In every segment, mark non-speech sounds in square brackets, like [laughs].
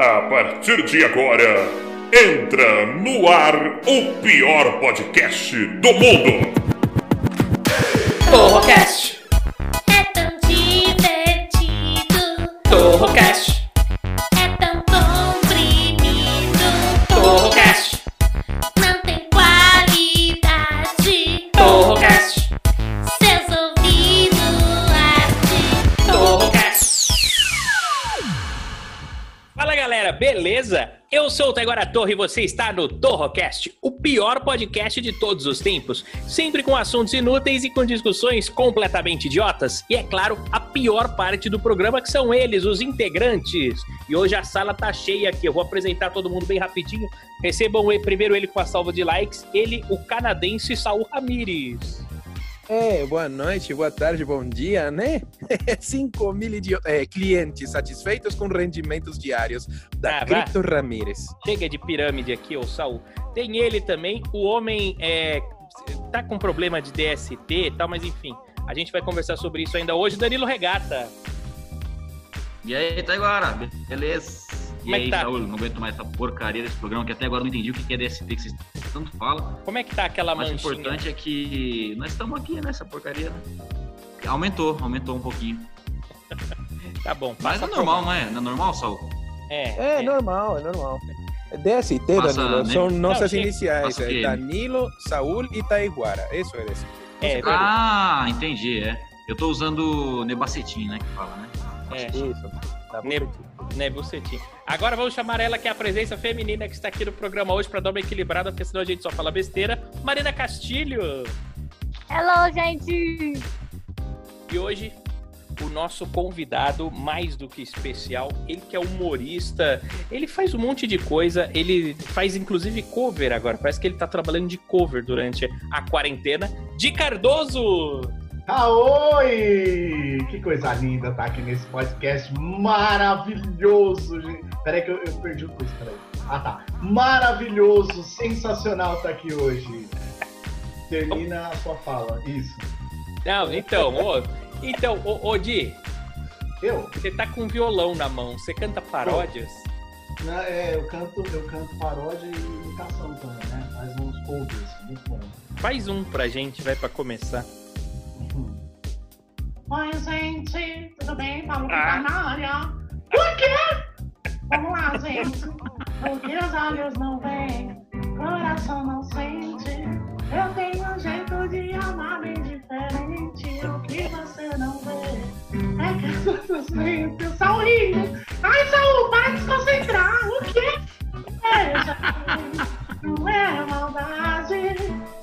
A partir de agora, entra no ar o pior podcast do mundo. Torrocast, Sou o Taiguara Torre você está no Torrocast, o pior podcast de todos os tempos, sempre com assuntos inúteis e com discussões completamente idiotas. E é claro, a pior parte do programa que são eles, os integrantes. E hoje a sala tá cheia aqui, eu vou apresentar todo mundo bem rapidinho. Recebam primeiro ele com a salva de likes, ele, o canadense Saul Ramires. É, boa noite, boa tarde, bom dia, né? [laughs] 5 mil eh, clientes satisfeitos com rendimentos diários da Ah, vá. Cripto Ramírez. Chega de pirâmide aqui, ô Saul. Tem ele também, o homem é, tá com problema de DST e tal, mas enfim, a gente vai conversar sobre isso ainda hoje. Danilo Regata. E aí, Taiguara, beleza? Como é e que aí, tá? Saúl, não aguento mais essa porcaria desse programa, que até agora não entendi o que é DST que vocês tanto falam. Como é que tá aquela Mas o manchinha? importante é que nós estamos aqui nessa porcaria, né? Aumentou, aumentou um pouquinho. [laughs] Tá bom, Mas é normal, não é? Não é normal, Saul? É, É, normal, é normal. DST, Passa, Danilo, né? são nossas sim. iniciais. O É? Danilo, Saúl e Taiguara. Isso é DST. É, Ah, entendi, é. Eu tô usando Nebacetim, né, que fala, né? é, Isso. Tá bom. Ne- bucetinho. Agora vamos chamar ela, que é a presença feminina que está aqui no programa hoje pra dar uma equilibrada, porque senão a gente só fala besteira. Marina Castilho. Hello, gente! E hoje, o nosso convidado, mais do que especial, ele que é humorista, ele faz um monte de coisa, ele faz inclusive cover agora, parece que ele tá trabalhando de cover durante a quarentena. Di Cardoso! Ah, oi! Que coisa linda estar aqui nesse podcast maravilhoso, gente. Peraí que eu, eu perdi o quiz, peraí. Ah, tá. Maravilhoso, sensacional estar aqui hoje. Termina a sua fala. Isso. Não, então, ô, então, ô, ô Di, Eu? você tá com um violão na mão, você canta paródias? Na- é, eu canto, eu canto paródia e imitação também, né? Faz uns covers, muito bom. Faz um pra gente, vai pra começar. Oi, gente, tudo bem? Paulo Ah. tá na área. O quê? Vamos lá, gente. O que os olhos não veem, coração não sente. Eu tenho um jeito de amar bem diferente. O que você não vê é que as pessoas sentem. Saulinho! Ai, Saul, para de se concentrar! O quê? Veja, não é maldade.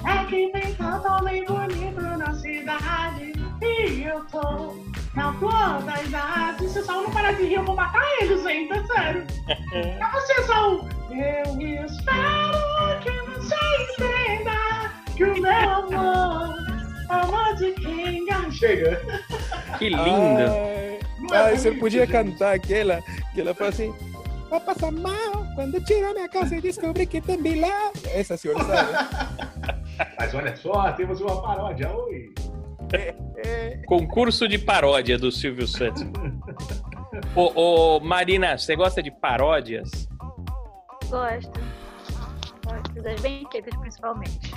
É que tem tanto homem bonito na cidade. Eu tô na flor da idade. Se o Saul não parar de rir, eu vou matar ele, gente. É sério. [laughs] É você, Saul. Eu espero que você entenda que o meu amor é amor de quem Ah, Chega. Que lindo! Ai, Não é você podia gente. cantar aquela que ela fala assim. Vai passar mal quando tirar minha casa e descobrir que tem bilhão. Essa senhora sabe? [laughs] Mas olha só, temos uma paródia. Oi! É, Concurso de paródia do Silvio Santos. ô, ô, Marina, você gosta de paródias? Gosto. Gosto das bem feitas, principalmente.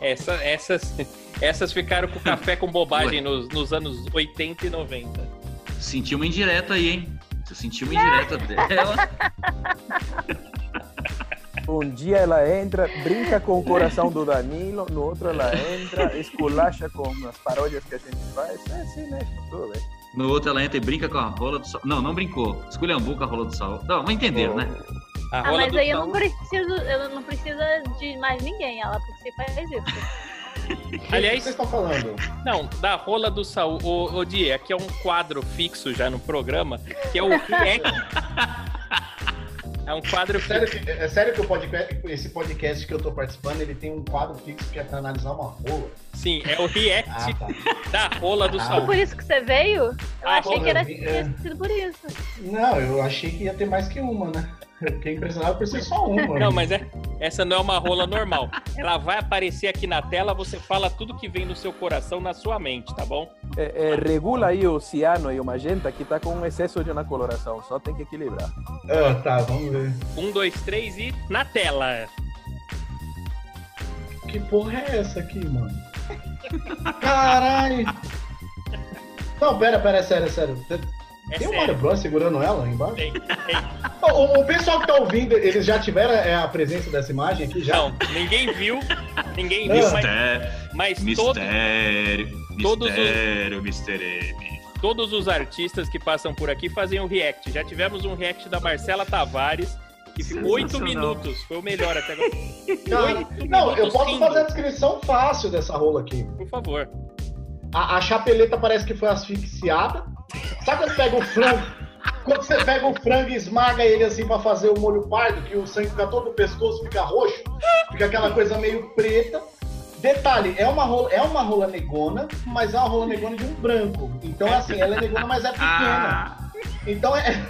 Essa, essas, essas ficaram com café com bobagem nos, nos anos 80 e 90. Sentiu uma indireta aí, hein? Você sentiu uma indireta dela. [laughs] Um dia ela entra, brinca com o coração do Danilo, no outro ela entra, esculacha com as paródias que a gente faz. É assim mesmo, tudo bem. No outro ela entra e brinca com a rola do Saul. Não, não brincou. Esculhambou com a rola do Saul. Não, mas entenderam, né? A Ah, rola mas do aí eu não preciso, eu não preciso de mais ninguém. Ela por si faz isso. [laughs] O Aliás, que vocês estão falando? não, da rola do Saul. Ô, ô Di, aqui é um quadro fixo já no programa, que é o [laughs] React. É um quadro Sério fixo. que, é sério que o podcast, esse podcast que eu tô participando, ele tem um quadro fixo que é pra analisar uma rola? Sim, é o React Ah, tá. da rola do Ah. Saul. por isso que você veio? Eu Ah, achei porra, que era eu vi- é. sido por isso. Não, eu achei que ia ter mais que uma, né? Fiquei impressionado por ser só uma. Não, mas é, essa não é uma rola normal. Ela vai aparecer aqui na tela, você fala tudo que vem no seu coração, na sua mente, tá bom? É, é, regula aí o ciano e o magenta que tá com um excesso de na coloração, só tem que equilibrar. Ah, tá, vamos ver. Um, dois, três e na tela. Que porra é essa aqui, mano? Caralho! Não, pera, pera, é sério, é sério. É Tem o sério. Mario Bros segurando ela embaixo? Tem, tem. [laughs] O, o pessoal que tá ouvindo, eles já tiveram é, a presença dessa imagem aqui? Já? Não, ninguém viu, ninguém viu, mas, Mistério, mas todo, mistério, todos os- mistério, Mr. M. todos os artistas que passam por aqui fazem um react. Já tivemos um react da Marcela Tavares, que ficou oito minutos, foi o melhor até agora. Oito não, eu posso rindo. fazer a descrição fácil dessa rola aqui. Por favor. A, a chapeleta parece que foi asfixiada. Sabe quando pega o frango? Quando você pega o frango e esmaga ele assim pra fazer o molho pardo, que o sangue fica todo no pescoço, fica roxo, fica aquela coisa meio preta. Detalhe, é uma rola, é uma rola negona, mas é uma rola negona de um branco. Então, assim, ela é negona, mas é pequena. Ah, Então é.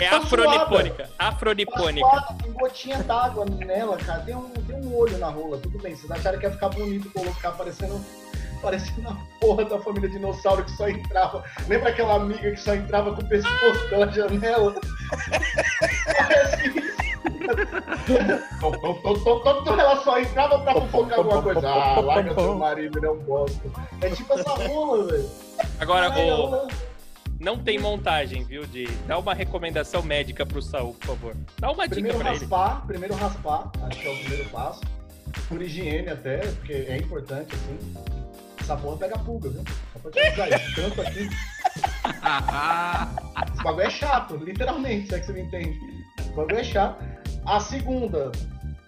É Tá afronipônica. Tá Afronipônica. suada, tem gotinha d'água nela, cara. Tem um, tem um olho na rola, tudo bem. Vocês acharam que ia ficar bonito colocar parecendo, parecendo a porra da família dinossauro que só entrava. Lembra aquela amiga que só entrava com o pescoço pela janela? Parece isso. Ela só entrava pra fofocar alguma coisa. Ah, larga seu marido, ele é um bosta. É tipo essa rola, velho. Agora, o, rola- não tem montagem, viu? De dá uma recomendação médica pro Saul, por favor. Dá uma dica Primeiro pra ele. raspar, primeiro raspar, acho que é o primeiro passo. Por higiene até, porque é importante, assim. Essa porra pega pulga, viu? Só pra te avisar, esse canto aqui. [laughs] Esse bagulho é chato, literalmente, se é que você me entende. Esse bagulho é chato. A segunda,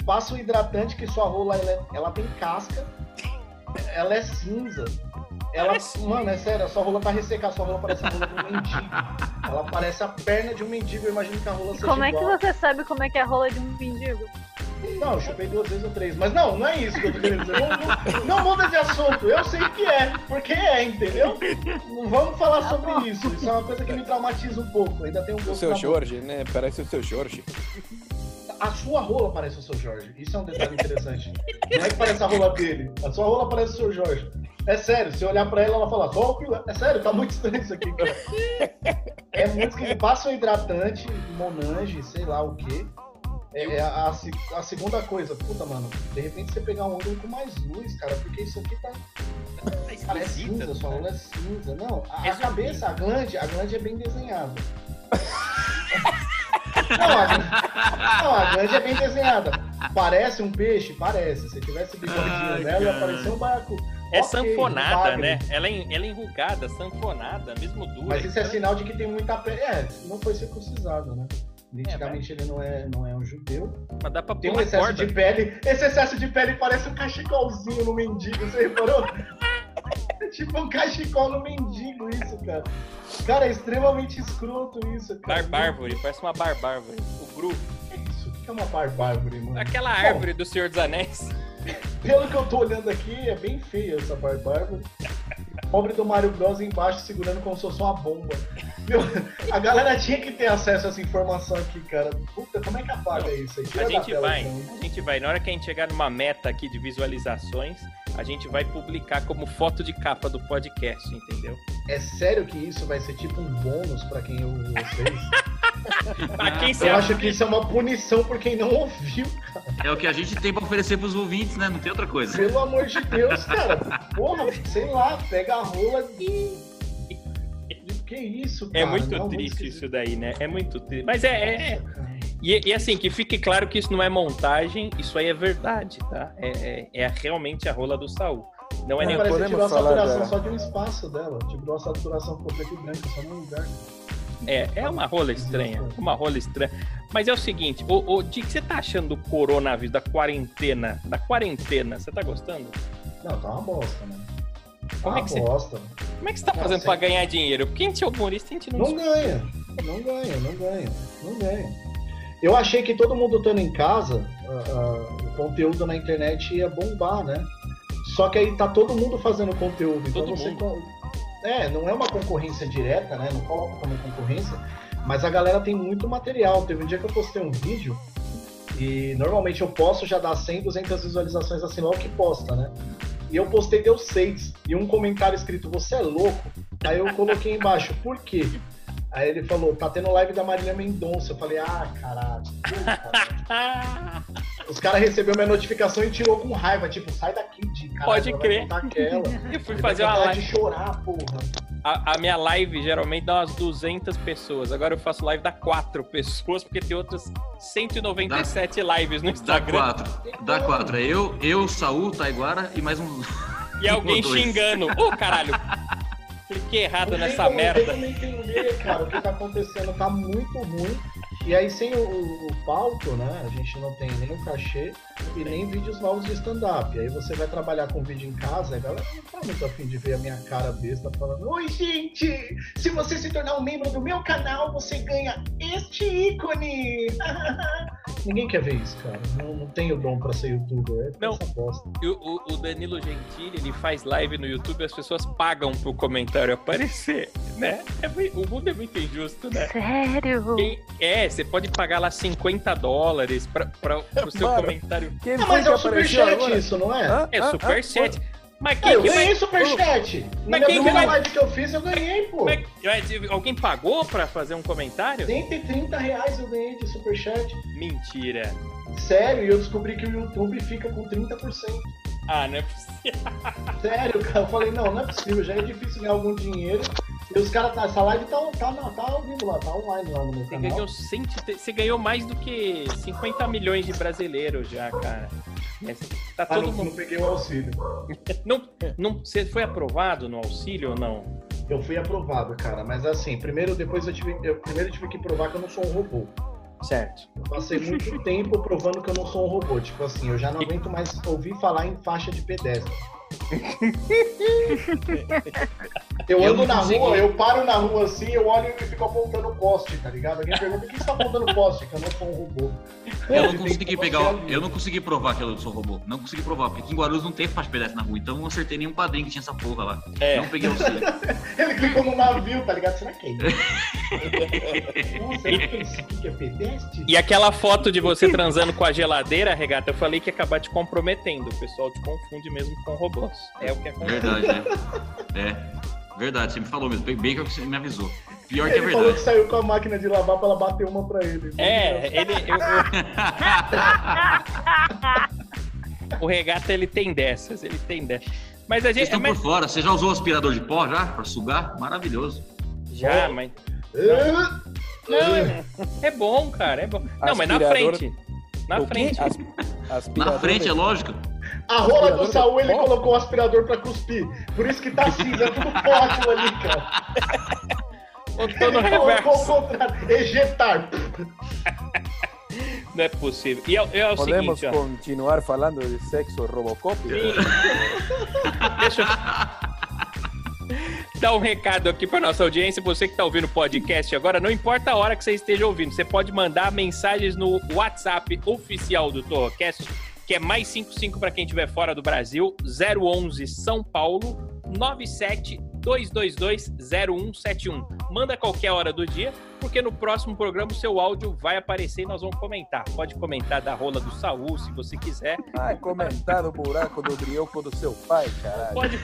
passa o hidratante, que sua rola ela, é- ela tem casca, ela é cinza. Ela, mano, é sério, a sua rola tá ressecada, sua rola parece a rola de um mendigo. Ela parece a perna de um mendigo, eu imagino que a rola seja como é que igual. você sabe como é que é a rola de um mendigo? Não, eu chupei duas vezes ou três. Mas não, não é isso que eu tô querendo dizer. Não, não, não muda de assunto. Eu sei que é, porque é, entendeu? Não vamos falar sobre isso. Isso é uma coisa que me traumatiza um pouco. Ainda tem um O gosto seu na boca. Jorge, né? Parece o seu Jorge. A sua rola parece o seu Jorge. Isso é um detalhe interessante. Não é que parece a rola dele. A sua rola parece o seu Jorge. É sério, se eu olhar pra ela, ela fala, só o. É sério, tá muito estranho isso aqui, cara. É muito esquisito. Passa um hidratante, Monange, sei lá o quê. É, é a, a se- a segunda coisa, puta, mano, de repente você pegar um ângulo com mais luz, cara, porque isso aqui tá. Tá Cara, é cinza, sua né? rola é cinza. Não, a, É a cabeça, a glande, a glande é bem desenhada. Não, a, não, a glande é bem desenhada. Parece um peixe? Parece. Se tivesse bigodinho nela, ia cara. parecer um barco. É Ok, sanfonada, né? Ela é, ela é enrugada, sanfonada, mesmo dura. Mas isso é sinal de que tem muita pele. É, não foi circuncisado, né? Nitidamente ele não é, não é um judeu. mas dá pra Tem um excesso corda. de pele. Esse excesso de pele parece um cachecolzinho no mendigo, você reparou? É tipo um cachecol no mendigo isso, cara. Cara, é extremamente escroto isso, cara. Barbárvore, parece uma barbárvore. O Gru. Que é isso? O que é uma barbárvore, mano? Aquela Bom, árvore do Senhor dos Anéis. Pelo que eu tô olhando aqui, é bem feia essa barbárvore. Pobre do Mario Bros embaixo segurando como se fosse uma bomba. Meu, a galera tinha que ter acesso a essa informação aqui, cara. Puta, como é que apaga isso aí? Tira A gente tela, vai, então. a gente vai. Na hora que a gente chegar numa meta aqui de visualizações, a gente vai publicar como foto de capa do podcast, entendeu? É sério que isso vai ser tipo um bônus pra quem ouve vocês? [laughs] [laughs] Pra quem você Eu acha? acho que isso é uma punição por quem não ouviu. É o que a gente tem pra oferecer pros ouvintes, né? Não tem outra coisa. Pelo amor de Deus, cara. Porra, sei lá, pega a rola e. Que isso, cara? É muito Não, triste isso daí, né? É muito triste. Mas é, é- cara. E, e assim, que fique claro que isso não é montagem, isso aí é verdade, tá? É, é- é realmente a rola do Saul. Não é nem. Parece que tirou a falar saturação da- só de um espaço dela. Tirou a saturação e branco, só num lugar. É, é uma rola estranha. Uma rola estranha. Mas é o seguinte, o, o Dick, você tá achando do coronavírus, da quarentena? Da quarentena, você tá gostando? Não, tá uma bosta, né? Como tá é que uma você- bosta. Como é que você tá fazendo pra ganhar dinheiro? Porque a gente é humorista, a gente não. Não ganha, não ganha, não ganha, não ganha. Eu achei que todo mundo estando em casa, ah, ah, o conteúdo na internet ia bombar, né? Só que aí tá todo mundo fazendo conteúdo. Então Todo você. mundo. É, não é uma concorrência direta, né? Não coloco como concorrência, mas a galera tem muito material. Teve um dia que eu postei um vídeo E normalmente eu posto já dá 100, 200 visualizações assim logo que posta, né? E eu postei deu 6. E um comentário escrito, você é louco? Aí eu coloquei embaixo, por quê? Aí ele falou, tá tendo live da Marília Mendonça. Eu falei, ah, caralho. [laughs] Os caras receberam minha notificação e tirou com raiva. Tipo, sai daqui, de cara. Pode crer. Aquela. [laughs] Eu fui Ele fazer uma live. de chorar, porra. A, a minha live geralmente dá umas 200 pessoas. Agora eu faço live da 4 pessoas, porque tem outras 197 lives no Dá Instagram. quatro. Dá quatro. É eu, eu, Saul, Taiguara e mais um. E [laughs] alguém xingando. Ô, caralho. Cliquei errado nessa merda. Não tem como entender, cara, o que tá acontecendo. Tá muito ruim. E aí, sem o, o, o palco, né? A gente não tem nem o cachê e nem vídeos novos de stand-up. Aí você vai trabalhar com vídeo em casa, a galera não tá muito afim de ver a minha cara besta falando: Oi, gente! Se você se tornar um membro do meu canal, você ganha este ícone! [laughs] Ninguém quer ver isso, cara. Não, não tenho dom pra ser youtuber. É Não. essa bosta. E o, o- o Danilo Gentili, ele faz live no YouTube e as pessoas pagam pro comentário aparecer, né? É o mundo é muito injusto, né? Sério? Quem- é, você pode pagar lá 50 dólares pra, pra, pro seu Mano. comentário. Quem Ah, mas que é o superchat isso, não é? Hã? É Hã? superchat. Mas Ah, quem eu que ganhei vai... superchat! Na Mas minha quem que vai- live que eu fiz, eu ganhei, pô. Mas Alguém pagou pra fazer um comentário? 130 reais eu ganhei de superchat. Mentira. Sério, e eu descobri que o YouTube fica com 30%. Ah, não é possível. [laughs] Sério, cara. Eu falei, não, não é possível, já é difícil ganhar algum dinheiro. E os caras, tá- essa live tá, tá, tá ao vivo lá, tá online lá no meu Você canal. ganhou, 100, você ganhou mais do que 50 milhões de brasileiros já, cara. É, Tá Ah, todo não, mundo. não peguei o auxílio. [laughs] Não, não, você foi aprovado no auxílio ou não? Eu fui aprovado, cara, mas assim, primeiro depois eu tive. Eu, primeiro eu tive que provar que eu não sou um robô. Certo. Eu passei muito [laughs] tempo provando que eu não sou um robô. Tipo assim, eu já não aguento mais ouvir falar em faixa de pedestre. Eu Eu ando não na consegui. rua, eu paro na rua assim, eu olho e fico apontando o poste, tá ligado? Alguém pergunta, por que você tá apontando o poste? Que eu não sou um robô. Eu não consegui pegar. Eu não consegui provar que eu sou robô. Não consegui provar, porque aqui em Guarulhos não tem faixa de pedestre na rua. Então eu não acertei nenhum padrinho que tinha essa porra lá. É. Não peguei o auxílio. [laughs] Ele clicou no navio, tá ligado? Será que é isso? Nossa, será que é que é pedestre? E aquela foto de você transando com a geladeira, regata, eu falei que ia acabar te comprometendo. O pessoal te confunde mesmo com É o que acontece. Verdade, né? [laughs] É. Verdade, você me falou mesmo. Bem bem que você me avisou. Pior que é Ele falou que verdade. saiu com a máquina de lavar pra ela bater uma pra ele. É, ele. eu- eu- [laughs] o regata ele tem dessas, ele tem dessas. Mas a Vocês gente. estão mas- por fora. Você já usou aspirador de pó já? Pra sugar? Maravilhoso. já, mas. Ah, Não, é, é bom, cara, é bom. Não, mas na frente. Na O frente. As- Na frente, é lógico. A rola do Saul, ele colocou o aspirador pra cuspir. Por isso que tá cinza, é tudo pó ali, cara. Botou no Ele colocou o contrário, ejetar. Não é possível. E é, é o Podemos seguinte, ó. continuar falando de sexo Robocop? Deixa eu [laughs] dar um recado aqui para nossa audiência. Você que está ouvindo o podcast agora, não importa a hora que você esteja ouvindo, você pode mandar mensagens no WhatsApp oficial do Torrocast, que é mais 55 para quem estiver fora do Brasil, 011 São Paulo 972220171. Manda a qualquer hora do dia, porque no próximo programa o seu áudio vai aparecer e nós vamos comentar. Pode comentar da rola do Saul, se você quiser. Ah, comentar o buraco do brioco do seu pai, caralho. Pode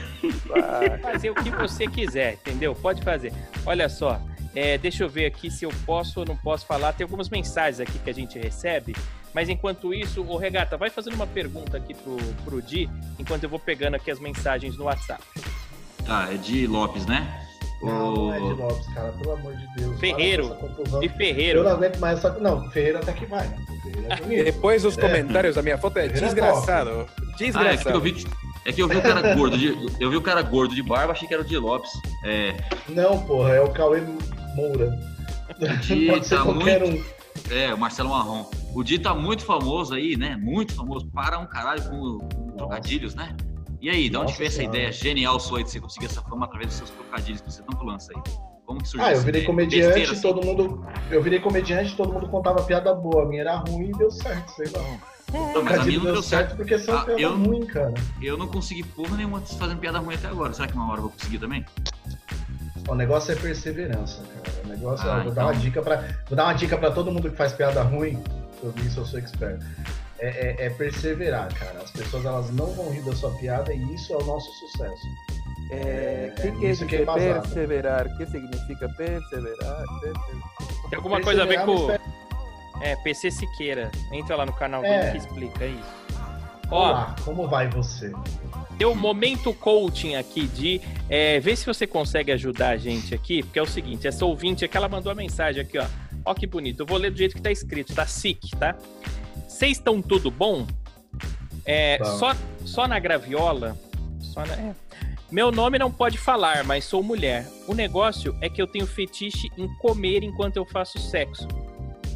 Ah, [laughs] fazer o que você quiser, entendeu? Pode fazer. Olha só, é, deixa eu ver aqui se eu posso ou não posso falar. Tem algumas mensagens aqui que a gente recebe, mas enquanto isso, o Regata, vai fazendo uma pergunta aqui pro, pro Di, enquanto eu vou pegando aqui as mensagens no WhatsApp. Tá, é de Lopes, né? Não, não é de O... Lopes, cara, pelo amor de Deus. Ferreiro. confusão. De Eu Ferreiro. não aguento mais essa. Não, Ferreira até que vai, né? É. Depois os comentários da minha foto é Ferreira é desgraçado. Ah, é que Desgraçado. eu vi. É que eu vi o cara gordo de. Eu vi o cara gordo de barba, achei que era o de Lopes. É. Não, porra, é o Cauê Moura. Di Pode ser tá qualquer muito. um. É, o Marcelo Marrom. O Di tá muito famoso aí, né? Muito famoso. Para um caralho com, com trocadilhos, né? E aí, de onde veio essa ideia genial sua aí de você conseguir essa fama através dos seus trocadilhos que você tanto lança aí? Como que surgiu Ah, eu essa virei comediante, Besteira, assim? todo mundo. Eu virei comediante, todo mundo contava piada boa. A minha era ruim e deu certo, sei lá. Não, mas a minha não deu certo. porque são Ah, piada eu- ruim, cara. Eu não consegui porra nenhuma fazendo piada ruim até agora. Será que uma hora eu vou conseguir também? O negócio é perseverança, cara. O negócio, Ah, ó, vou dar uma então. dica para, vou dar uma dica para todo mundo que faz piada ruim. Eu, nisso eu sou expert. É, é- é perseverar, cara. As pessoas elas não vão rir da sua piada e isso é o nosso sucesso. É, É, que quer isso que é embasado. perseverar? O que significa perseverar? Perseverar. Tem alguma coisa a ver Perseverar, com. É, PC Siqueira. Entra lá no canal É. dele que explica é isso. Ó, Olá, como vai você? Deu um momento coaching aqui de é, ver se você consegue ajudar a gente aqui, porque é o seguinte, essa ouvinte aqui, ela mandou a mensagem aqui, ó. Ó que bonito. Eu vou ler do jeito que tá escrito, tá SIC, tá? Vocês estão tudo bom? É, só, só na graviola. Só na, é. Meu nome não pode falar, mas sou mulher. O negócio é que eu tenho fetiche em comer enquanto eu faço sexo.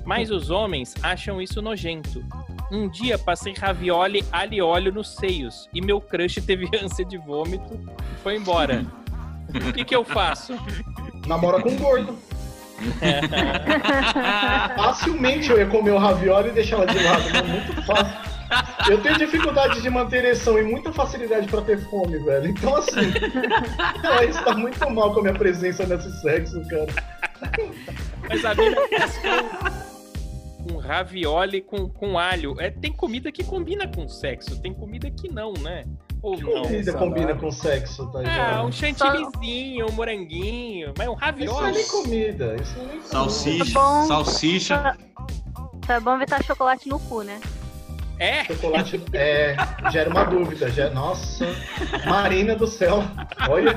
Mas os homens acham isso nojento. Um dia passei ravioli alho e óleo nos seios e meu crush teve [laughs] ânsia de vômito e foi embora. O que, que eu faço? Namora com um gordo. [laughs] Facilmente eu ia comer o ravioli e deixar ela de lado, mas muito fácil. Eu tenho dificuldade de manter ereção e muita facilidade pra ter fome, velho. Então, assim, ela está muito mal com a minha presença nesse sexo, cara. Mas a mina pescou um ravioli com, com alho. É, tem comida que combina com sexo, tem comida que não, né? Ou não? Comida combina com sexo, tá Ah, um chantillyzinho, um moranguinho, mas um Isso não é ravioli. nem comida, isso não é nem comida. Salsicha, Tá bom. salsicha. Tá bom evitar chocolate no cu, né? É? Chocolate é, gera uma dúvida. Gera, nossa, Marina do céu. Olha,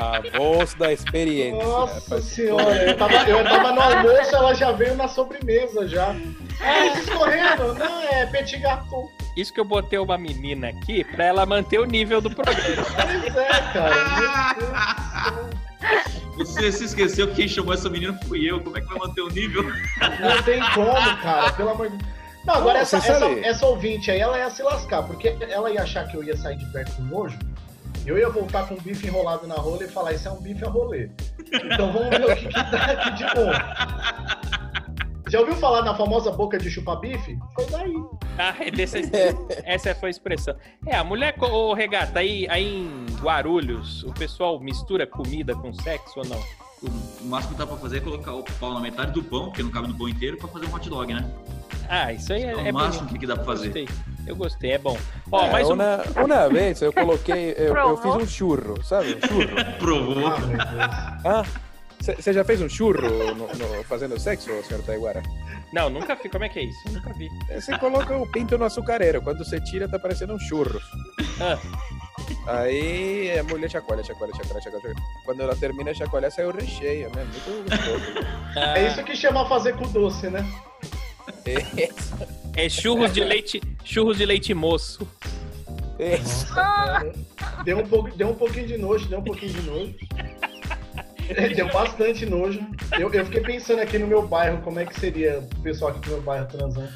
A voz da experiência. nossa senhora. Eu tava, eu tava no almoço, ela já veio na sobremesa já. É, escorrendo. Não, é petit gâteau. Isso que eu botei uma menina aqui pra ela manter o nível do programa. Pois é, cara. Do. Você se esqueceu que quem chamou essa menina fui eu. Como é que vai manter o nível? Não tem como, cara. Pelo amor de Deus. Não, agora Não, essa, essa, essa ouvinte aí, ela ia se lascar, porque ela ia achar que eu ia sair de perto com nojo. Eu ia voltar com um bife enrolado na rola e falar, isso é um bife a rolê. Então vamos ver o que, que dá aqui de bom. Já ouviu falar na famosa boca de chupar bife? Foi daí. Ah, é desse, [laughs] essa foi a expressão. É, a mulher, ô regata, aí, aí em Guarulhos, o pessoal mistura comida com sexo ou não? O máximo que dá pra fazer é colocar o pau na metade do pão, porque não cabe no pão inteiro, pra fazer um hot dog, né? Ah, isso aí é, É o é máximo bonito. que dá pra fazer. Gostei. Eu gostei, é bom. Ó, É, mais um. uma, uma vez eu coloquei, eu, eu fiz um churro, sabe? Um churro. [laughs] Provou. Ah, você já fez um churro no, no- fazendo sexo, senhor Taiguara? Não, nunca vi. Como é que é isso? Nunca vi. Você coloca o pinto no açucareiro, quando você tira tá parecendo um churro. Ah. Aí a mulher chacoalha, chacoalha, chacoalha, chacoalha. Quando ela termina de chacoalhar, sai o recheio, né? Muito gostoso. Ah, É isso que chama fazer com doce, né? Isso, é churros de leite, churros de leite moço. isso. Cara. Deu um, pouco, deu um pouquinho de nojo, deu um pouquinho de nojo. É, Deu bastante nojo. Eu, eu fiquei pensando aqui no meu bairro, como é que seria o pessoal aqui do meu bairro transando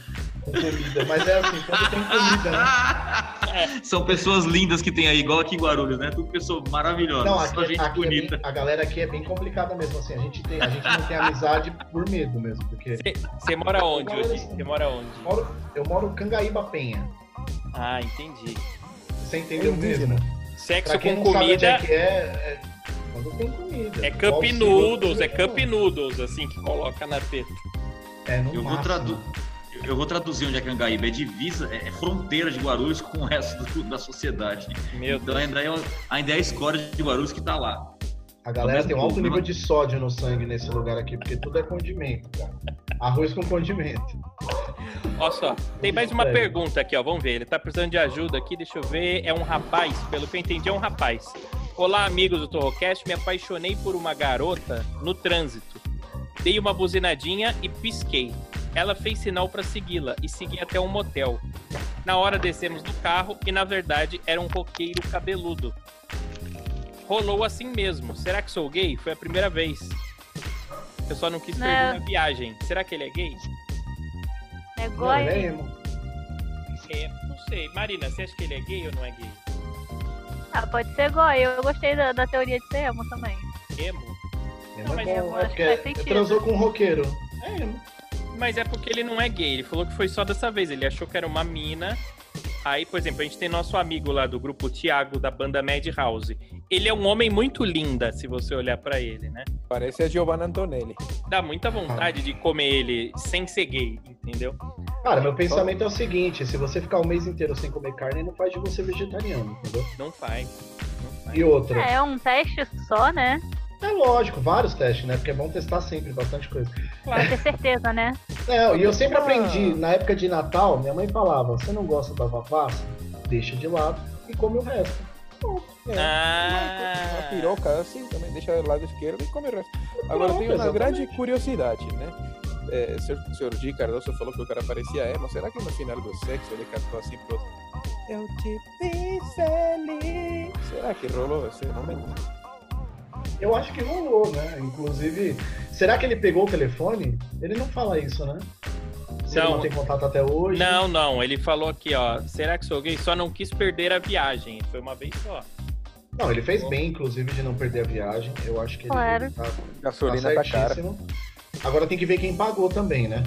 com comida. Mas é assim, quando tem comida, né? São pessoas lindas que tem aí, igual aqui em Guarulhos, né? Tudo pessoa maravilhosa. Não, aqui, gente aqui é bem- bonita. a galera aqui é bem complicada mesmo, assim. A gente, tem, a gente não tem amizade por medo mesmo, porque Você mora onde, Odi? Você mora onde? eu moro, eu moro em Cangaíba Penha. Ah, entendi. Você entendeu Indígena. mesmo? Sexo Pra quem com não sabe onde comida é é, é tem comida. é cup noodles, é cup noodles, assim, que coloca na teta. É, no Eu vou, tradu... eu vou traduzir onde é Cangaíba. É divisa, é fronteira de Guarulhos com o resto do- da sociedade. Meu Então Deus. ainda é, ainda é a escória de Guarulhos que tá lá. A galera mesmo tem um alto nível de sódio no sangue nesse lugar aqui, porque tudo é condimento, cara. Arroz com condimento. Olha só, tem mais uma É. pergunta aqui, ó. Vamos ver. Ele tá precisando de ajuda aqui, deixa eu ver. É um rapaz, pelo que eu entendi, é um rapaz. Olá, amigos do Torrocast. Me apaixonei por uma garota no trânsito. Dei uma buzinadinha e pisquei. Ela fez sinal pra segui-la e segui até um motel. Na hora descemos do carro e, na verdade, era um roqueiro cabeludo. Rolou assim mesmo. Será que sou gay? Foi a primeira vez. Eu só não quis Não. perder na viagem. Será que ele é gay? É Não, goi. é emo. É, não sei. Marina, você acha que ele é gay ou não é gay? Ah, pode ser goi. Eu gostei da, da teoria de ser emo também. Emo? Emo Não, é mas bom, é acho porque que faz sentido. transou com um roqueiro. É emo. Mas é porque ele não é gay. Ele falou que foi só dessa vez. Ele achou que era uma mina Aí, por exemplo, a gente tem nosso amigo lá do grupo Thiago, da banda Madhouse. Ele é um homem muito linda, se você olhar pra ele, né? Parece a Giovanna Antonelli. Dá muita vontade de comer ele sem ser gay, entendeu? Cara, meu pensamento é o seguinte: se você ficar um mês inteiro sem comer carne, não faz de você vegetariano, entendeu? Não faz. Não faz. E outra. É um teste só, né? É lógico, vários testes, né? Porque é bom testar sempre bastante coisa. Pra ter certeza, né? É, e eu sempre aprendi, na época de Natal, minha mãe falava: você não gosta da passa? Deixa de lado e come o resto. É, Ah. Uma piroca assim também, deixa do lado esquerdo e come o resto. Agora tem uma exatamente. grande curiosidade, né? É, o senhor, o senhor G. Cardoso falou que o cara parecia emo. Será que no final do sexo ele cantou assim pro outro? Eu te fiz feliz. Será que rolou esse momento? Eu acho que rolou, né? Inclusive, será que ele pegou o telefone? Ele não fala isso, né? Se ele Não. não tem contato até hoje. Não, não, ele falou aqui, ó. Será que sou gay? Só não quis perder a viagem. Foi uma vez só. Não, ele fez bem, inclusive, de não perder a viagem. Eu acho que ele Claro. tá, Gasolina tá tá cara. certíssimo. Agora tem que ver quem pagou também, né?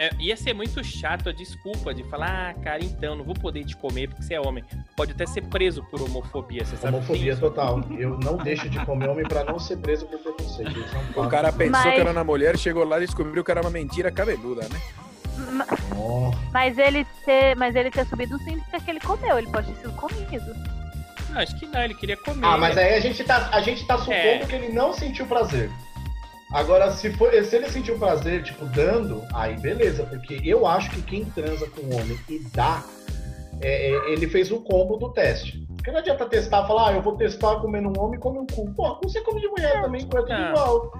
É, ia ser muito chato a desculpa de falar, ah, cara, então, não vou poder te comer porque você é homem. Pode até ser preso por homofobia, você sabe Homofobia total. Eu não deixo de comer homem pra não ser preso por preconceito. É O cara pensou Mas- que era uma mulher, chegou lá e descobriu que era uma mentira cabeluda, né? Ma- Oh, Mas ele ter, mas ele ter subido não significa que ele comeu, ele pode ter sido comido. Não, acho que não, ele queria comer. Ah, mas aí a gente tá, a gente tá supondo É. que ele não sentiu prazer. Agora, se, for, se ele sentiu prazer, tipo, dando, aí beleza, porque eu acho que quem transa com um homem e dá, é, é, ele fez o combo do teste. Porque não adianta testar, falar, ah, eu vou testar comendo um homem e come um cu. Pô, você come de mulher também, é tudo Não. igual.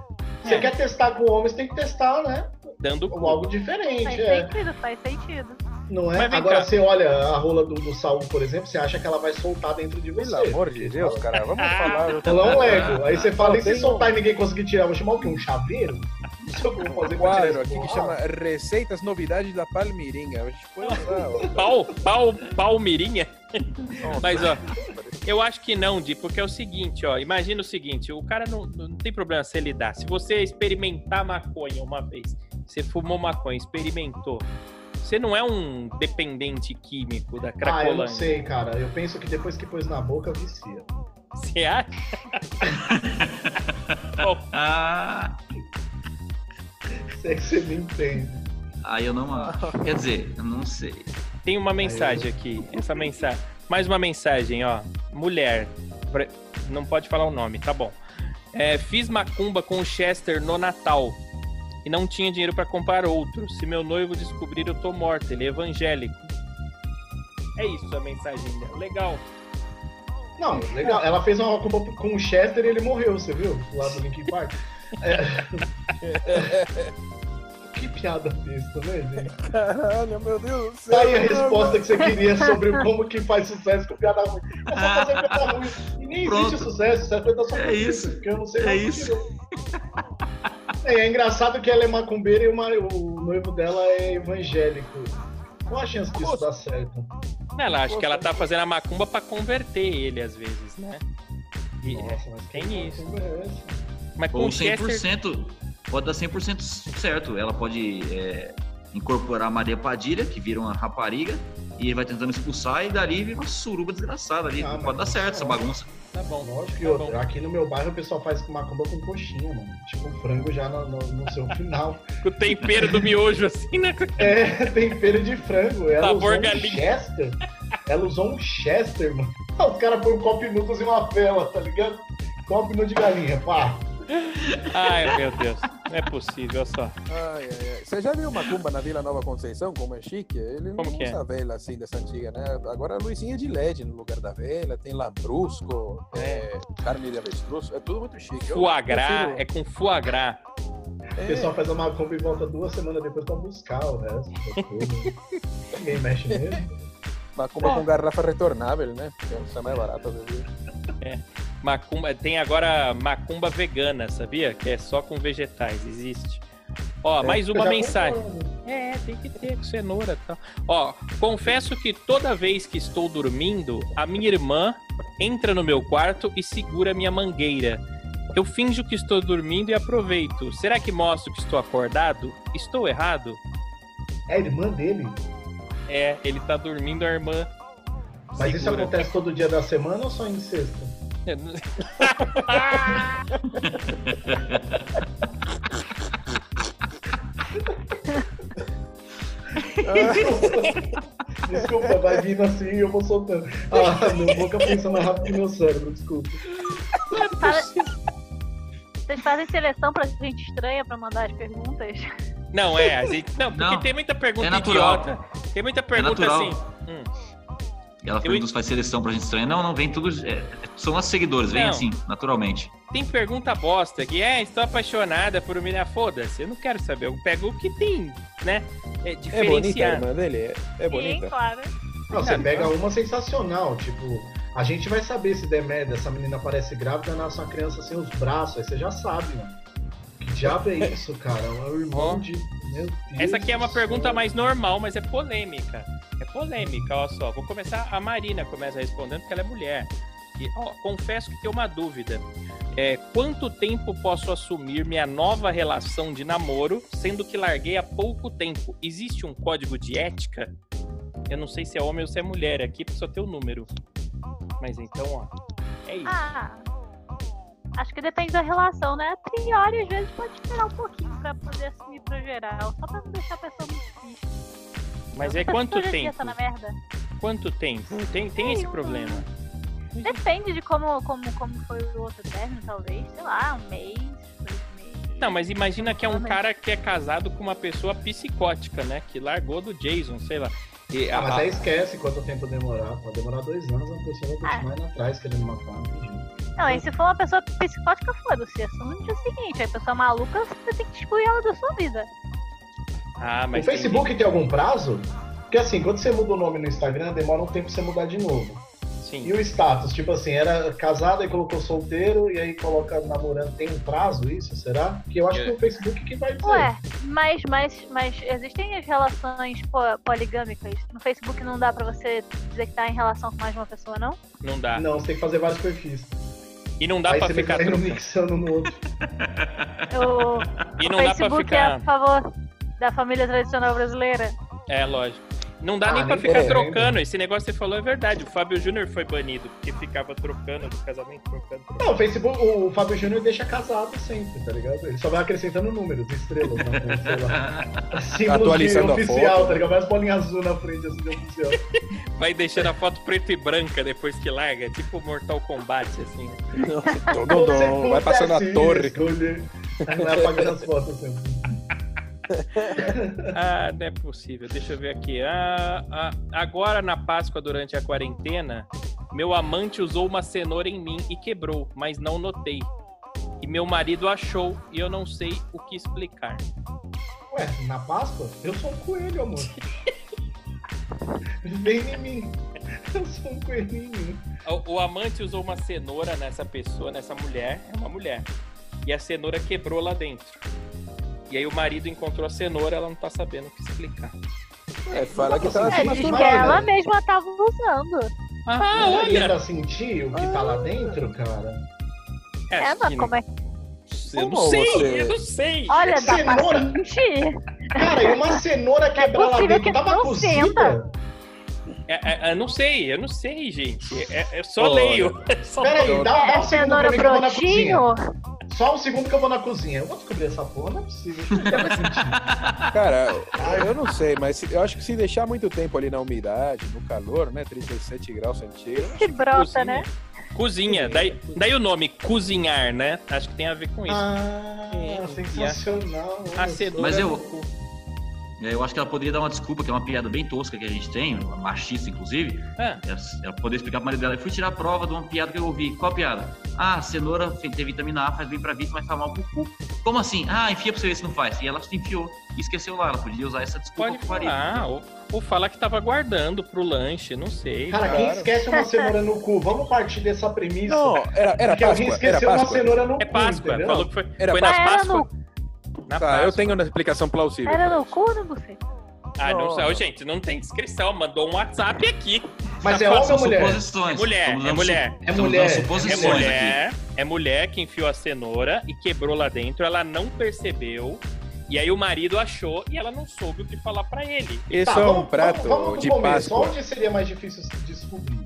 Você É. quer testar com homem, você tem que testar, né? Dando cu. Algo diferente, Faz é. sentido, faz sentido. Não é? Agora cá. você olha a rola do, do Saul, por exemplo, você acha que ela vai soltar dentro de você. Pelo amor de Deus, cara, vamos falar. Ela é um Lego. Aí você fala, e se soltar e ninguém conseguir tirar, vou chamar o quê? Um chaveiro? Não sei o que eu vou fazer Um quadro aqui que chama Receitas Novidades da Palmirinha. A gente usar. ó. Pau, pau, palmirinha. Nossa. Mas, ó, eu acho que não, Di, porque é o seguinte, ó. Imagina o seguinte, o cara não, não tem problema se ele dá. Se você experimentar maconha uma vez, você fumou maconha, experimentou. Você não é um dependente químico da Ah, eu não Cracolândia. sei, cara. Eu penso que depois que pôs na boca, vicia. Você acha? [laughs] Ah, Se é que você me entende. aí eu não acho. Quer dizer, eu não sei. tem uma mensagem aqui. Essa mensagem. Mais uma mensagem, ó. Mulher. Não pode falar o nome, tá bom. É, fiz macumba com o Chester no Natal. E não tinha dinheiro pra comprar outro. Se meu noivo descobrir, eu tô morta. Ele é evangélico. É isso a mensagem dela. Legal. Não, legal. Ela fez uma combo com o Chester e ele morreu, você viu? Lá do Linkin Park. [laughs] É. que piada besta, né, gente? Caralho, meu Deus do céu. Tá aí a resposta que você queria sobre como que faz sucesso com piada ruim. É só fazer piada ruim. E nem Pronto. existe sucesso, isso é da sua É isso. Porque eu não sei É mais o que isso. eu- É, é engraçado que ela é macumbeira e uma- o noivo dela é evangélico. Qual a chance disso dar certo? Ela acha que ela tá fazendo a macumba pra converter ele, às vezes, né? E- Nossa, mas tem que isso. é? Mas com Ou o Chester... 100%, pode dar 100% certo. Ela pode é, incorporar a Maria Padilha, que vira uma rapariga, e ele vai tentando expulsar, e dali vira uma suruba desgraçada ali. Ah, mas pode dar certo essa não. bagunça. Tá bom. Lógico que tá outra. bom. Aqui no meu bairro o pessoal faz macumba com coxinha, mano. Tipo frango já no, no- no seu [laughs] final. Com o tempero do miojo, assim, né? É, [laughs] tempero de frango. Ela Sabor usou um. Chester. Ela usou um Chester, mano. [laughs] Os caras põem um copo e uma vela, tá ligado? Copo de galinha, pá. Ai, meu Deus. Não é possível, olha só. Ai, ai, ai. Você já viu Macumba na Vila Nova Conceição, como é chique? Ele Como não que é? usa vela assim dessa antiga, né? Agora a luzinha de LED no lugar da vela, tem lambrusco, é, carne de avestruz, é tudo muito chique. Foie gras, prefiro- é com foie gras. O pessoal faz a macumba e volta duas semanas depois pra buscar o resto. Ninguém mexe mesmo. Macumba com garrafa retornável, né? Que é mais barata do dia. Macumba, tem agora macumba vegana, sabia? Que é só com vegetais, existe. Ó, É, mais uma mensagem. É, tem que ter com cenoura e tal. Ó, confesso que toda vez que estou dormindo, a minha irmã entra no meu quarto e segura minha mangueira. Eu finjo que estou dormindo e aproveito. Será que mostro que estou acordado? Estou errado? É a irmã dele. É, ele tá dormindo, a irmã. Mas isso segura. acontece todo dia da semana ou só em sexta? [laughs] Desculpa, vai vindo assim e eu vou soltando. Ah, meu boca pensa mais rápido que meu cérebro, desculpa. Vocês fazem seleção pra gente estranha pra mandar as perguntas? Não, é, a gente. Não, porque Não, tem muita pergunta é natural. idiota. Tem muita pergunta natural. assim. hum, E ela Eu- pergunta se faz seleção pra gente estranha. Não, não, vem tudo. é, são as seguidores, vem Não. assim, naturalmente. tem pergunta bosta que é, estou apaixonada por menina. Foda-se, eu não quero saber. Eu pego o que tem, né? É É bonita a diferenciar. irmã dele? É, é Sim, bonita. claro. Não, você pega uma sensacional, tipo, a gente vai saber se der merda, essa menina parece grávida, nasce uma criança sem os braços, aí você já sabe, mano. Que diabo é isso, cara? É o irmão Ó. de. Meu Deus Essa aqui é uma pergunta céu. mais normal, mas é polêmica. É polêmica, olha só. Vou começar, a Marina começa respondendo porque ela é mulher. E, ó, confesso que tenho uma dúvida. É, quanto tempo posso assumir minha nova relação de namoro, sendo que larguei há pouco tempo? Existe um código de ética? Eu não sei se é homem ou se é mulher, aqui só tem o número. Mas então, ó, é isso. Ah, acho que depende da relação, né? A priori, às vezes, pode esperar um pouquinho pra poder assumir pro geral. Só pra não deixar a pessoa muito triste. Mas é quanto tempo? pensa na merda. Quanto tempo? Tem, tem esse problema. Depende de como, como, como foi o outro término, talvez. Sei lá, um mês, dois meses. Não, mas imagina que é um cara que é casado com uma pessoa psicótica, né? Que largou do Jason, sei lá. E Ah, a- mas aí esquece quanto tempo demorar. Pode demorar dois anos, a pessoa vai Ah. continuar indo atrás querendo matar. entendi. Não, e se for uma pessoa psicótica, foda-se. Assume no dia seguinte. Aí a pessoa maluca, você tem que excluir ela da sua vida. Ah, mas o tem Facebook tem algum prazo? Porque assim, quando você muda o nome no Instagram, demora um tempo pra você mudar de novo. Sim. E o status, tipo assim, era casado e colocou solteiro, e aí coloca namorando, tem um prazo isso, será? Porque eu acho É. que o Facebook que vai dizer. Ué, mas, mas, mas existem as relações po- poligâmicas. No Facebook não dá pra você dizer que tá em relação com mais de uma pessoa, não? Não dá. Não, você tem que fazer vários perfis. E não dá aí pra você ficar vai trocando. mixando no outro. [laughs] O, E o não dá pra Facebook é a ficar. favor da família tradicional brasileira. É, lógico. Não dá Ah, nem pra nem ficar trocando. Esse negócio que você falou é verdade. O Fábio Júnior foi banido porque ficava trocando do casamento, trocando. trocando. Não, o Facebook, o Fábio Júnior deixa casado sempre, tá ligado? Ele só vai acrescentando números, estrelas, na frente, sei lá. [laughs] Símbolos Atualizando de a oficial, foto. tá ligado? Várias bolinhas azul na frente, assim, de oficial. [laughs] Vai deixando a foto preto e branca depois que larga. É tipo Mortal Kombat, assim. né? Dom, dom, dom, vai passando a torre. escolher. Vai apagando as fotos sempre. [laughs] Ah, não é possível. Deixa eu ver aqui. Ah, ah, agora na Páscoa, durante a quarentena, meu amante usou uma cenoura em mim e quebrou, mas não notei. E meu marido achou e eu não sei o que explicar. Ué, na Páscoa? Eu sou um coelho, amor. [laughs] Vem em mim. Eu sou um coelhinho. O, o amante usou uma cenoura nessa pessoa, nessa mulher, é uma mulher. E a cenoura quebrou lá dentro. E aí o marido encontrou a cenoura, ela não tá sabendo o que explicar. É, fala que tá É, que vai, ela né? mesma tava usando. Ah, Não daria olha! sentir o que tá lá dentro, cara? É, É, mas como é que. Eu não sei, você- eu não sei. Olha, dá Cenoura? pra sentir. Cara, e uma cenoura quebrar lá possível dentro que tava não cozida? É, é, eu não sei, eu não sei, gente. É, eu só Olha. leio. [laughs] Só Pera aí, leio. dá, dá É um segundo pra cenoura mim que eu vou na cozinha. Só um segundo que eu vou na cozinha. Eu vou descobrir essa porra, não é possível. [laughs] Cara, eu não sei, mas eu acho que se deixar muito tempo ali na umidade, no calor, né? 37 graus centígrados. Que brota, Cozinha. né? Cozinha, daí, daí o nome cozinhar, né? Acho que tem a ver com isso. Ah, É, sensacional. a olha cenoura Mas eu- Eu acho que ela poderia dar uma desculpa, que é uma piada bem tosca que a gente tem, uma machista inclusive. Ah, Ela, ela poderia explicar pro marido dela. Eu fui tirar a prova de uma piada que eu ouvi. Qual piada? Ah, cenoura tem vitamina A, faz bem pra vista, mas faz mal pro cu. Como assim? Ah, enfia pra você ver se não faz. E ela se enfiou. E esqueceu lá. Ela podia usar essa desculpa pode pro marido. falar. Ou, ou falar que tava guardando pro lanche, não sei. Cara, quem esquece uma cenoura no cu? Vamos partir dessa premissa. Não, era, era porque alguém Páscoa, era esqueceu uma Páscoa. cenoura no É cu, Páscoa, entendeu? falou que foi, Era foi era Páscoa. Na Tá, eu tenho uma explicação plausível. era no cu ou no bucet? Ah, não sei. Gente, não tem descrição. Mandou um WhatsApp aqui. Mas é Tá homem ou mulher? suposições. É mulher, Estamos é dando mulher. É mulher, é É mulher, é mulher que enfiou a cenoura e quebrou lá dentro. Ela não percebeu. E aí o marido achou e ela não soube o que falar pra ele. Isso Tá, é vamos- um prato vamos- vamos de começo. Páscoa. Onde seria mais difícil se descobrir?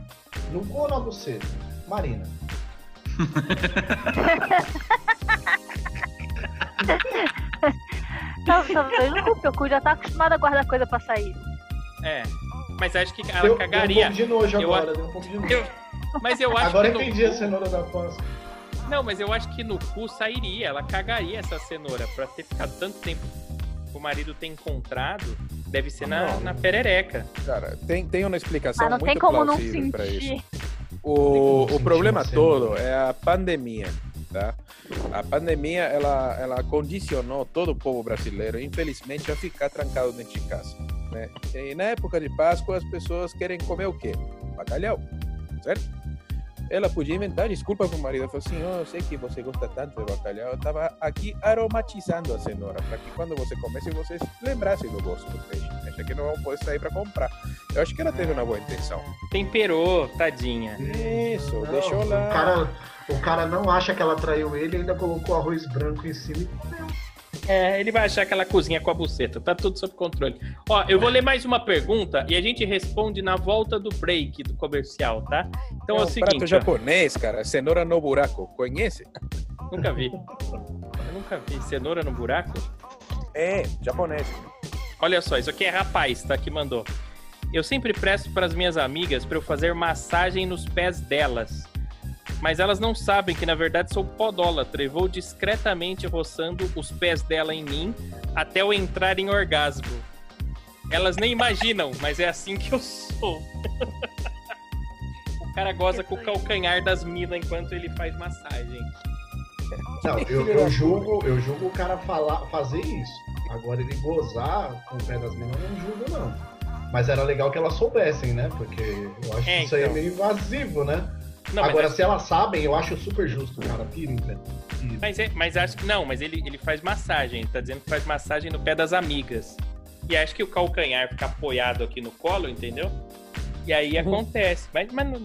No cu ou na buceta? Marina. [laughs] [laughs] Não, talvez não porque o cu já tá acostumado a guardar coisa pra sair. É. Mas acho que ela Deu, deu um cagaria. pouco de nojo Eu agora, a- deu um pouco de nojo. Eu- Mas eu acho Agora que entendi a cu- cenoura da Páscoa. Não, mas eu acho que no cu sairia, ela cagaria essa cenoura pra ter ficado tanto tempo que o marido ter encontrado, deve ser na, Não. na perereca. Cara, tem, tem uma explicação muito tem como não plausível para isso. sentir. O, o problema todo é a pandemia, tá? A pandemia, ela, ela condicionou todo o povo brasileiro, infelizmente, a ficar trancado dentro de casa, né? E na época de Páscoa, as pessoas querem comer o quê? Bacalhau, certo? Ela podia inventar desculpa pro marido, falou assim, oh, eu sei que você gosta tanto de bacalhau, eu tava aqui aromatizando a cenoura, para que quando você comesse, você lembrasse do gosto do peixe, acha que não vão poder sair para comprar. Eu acho que ela teve uma boa intenção. Temperou, tadinha. Isso, Não, deixou lá. O cara, o cara não acha que ela traiu ele e ainda colocou arroz branco em cima e comeu. É, ele vai achar que ela cozinha com a buceta. Tá tudo sob controle. Ó, eu vou ler mais uma pergunta e a gente responde na volta do break do comercial, tá? Então é, é o um seguinte, prato japonês, cara. Cenoura no buraco. Conhece? [laughs] nunca vi. Eu nunca vi cenoura no buraco. É, japonês. Olha só, isso aqui é rapaz, tá? Que mandou. Eu sempre presto para as minhas amigas para eu fazer massagem nos pés delas. Mas elas não sabem que na verdade sou podólatra e vou discretamente roçando os pés dela em mim até eu entrar em orgasmo. Elas nem imaginam, mas é assim que eu sou. o cara goza com o calcanhar das minas enquanto ele faz massagem. Não, eu, eu julgo, eu julgo o cara falar, fazer isso. Agora ele gozar com o pé das meninas, eu não julgo, não. Mas era legal que elas soubessem, né? Porque eu acho É, que isso aí é então. meio invasivo, né? Não, mas Agora, é- se elas sabem, eu acho super justo, cara. Pira em pé. Pira. Mas, é, mas acho que não, mas ele, ele faz massagem. Ele tá dizendo que faz massagem no pé das amigas. E acho que o calcanhar fica apoiado aqui no colo, entendeu? E aí acontece. Mas, mas não,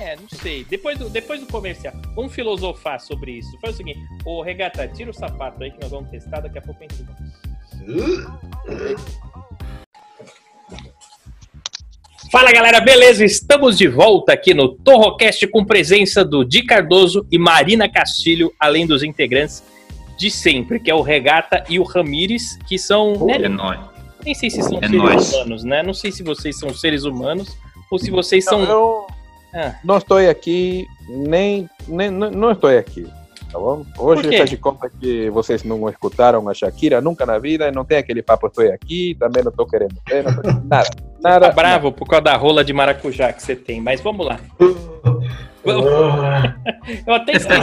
é, não sei. Depois do, depois do comercial, vamos filosofar sobre isso. Foi o seguinte: ô Regata, tira o sapato aí que nós vamos testar, daqui a pouco a gente Fala galera, beleza? Estamos de volta aqui no Torrocast com presença do Di Cardoso e Marina Castilho, além dos integrantes de sempre, que é o Regata e o Ramires, que são. né, É nóis. nem sei se são É seres nóis. humanos, né? Não sei se vocês são seres humanos ou se vocês são. Eu Ah. não estou aqui, nem, nem não, não estou aqui. Tá bom? Hoje faz de conta que vocês não escutaram a Shakira nunca na vida, e não tem aquele papo, estou aqui, também não estou querendo ver, não tô- [laughs] nada. Nada. Tá bravo por causa da rola de maracujá que você tem, mas vamos lá. [laughs] Eu até esqueci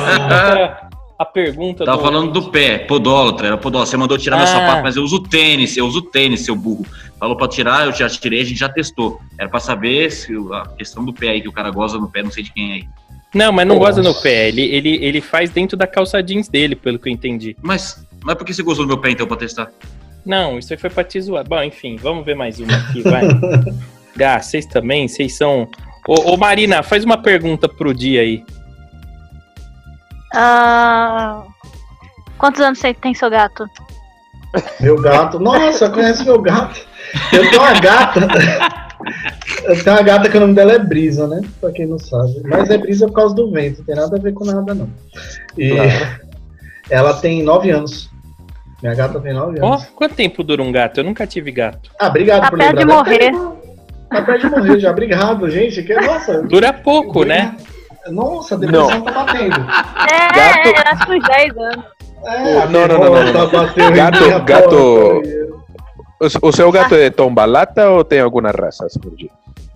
a pergunta Tava do- falando do pé, podólatra, era podólatra. Você mandou tirar meu Ah. sapato, mas eu uso tênis, eu uso tênis, seu burro. Falou pra tirar, eu já tirei, a gente já testou. Era pra saber se a questão do pé aí, que o cara goza no pé, não sei de quem é aí. Não, mas não Nossa. goza no pé. Ele, ele, ele faz dentro da calça jeans dele, pelo que eu entendi. Mas, mas por que você gozou do meu pé então pra testar? Não, isso aí foi pra te zoar. Bom, enfim, vamos ver mais uma aqui, vai. [laughs] ah, vocês também, vocês são. Ô, ô, Marina, faz uma pergunta pro dia aí. Ah, quantos anos você tem seu gato? meu gato. Nossa, conhece meu gato. Eu tenho uma gata. [laughs] Tenho uma gata que o nome dela é Brisa, né? Pra quem não sabe. Mas é Brisa por causa do vento, não tem nada a ver com nada, não. E ela tem nove anos. Minha gata tem nove Ó, anos. quanto tempo dura um gato? Eu nunca tive gato. Ah, obrigado Tá por perto lembrar. de morrer. Tá perto de morrer já. Obrigado, gente. Que, nossa. Dura pouco, né? Nossa, a depressão tá batendo. É, Gato- era acho que uns 10 anos. É, Não, não, não, não, revolta não. Gato- gato-. O, o seu gato é tombalata ou tem alguma raça, senhor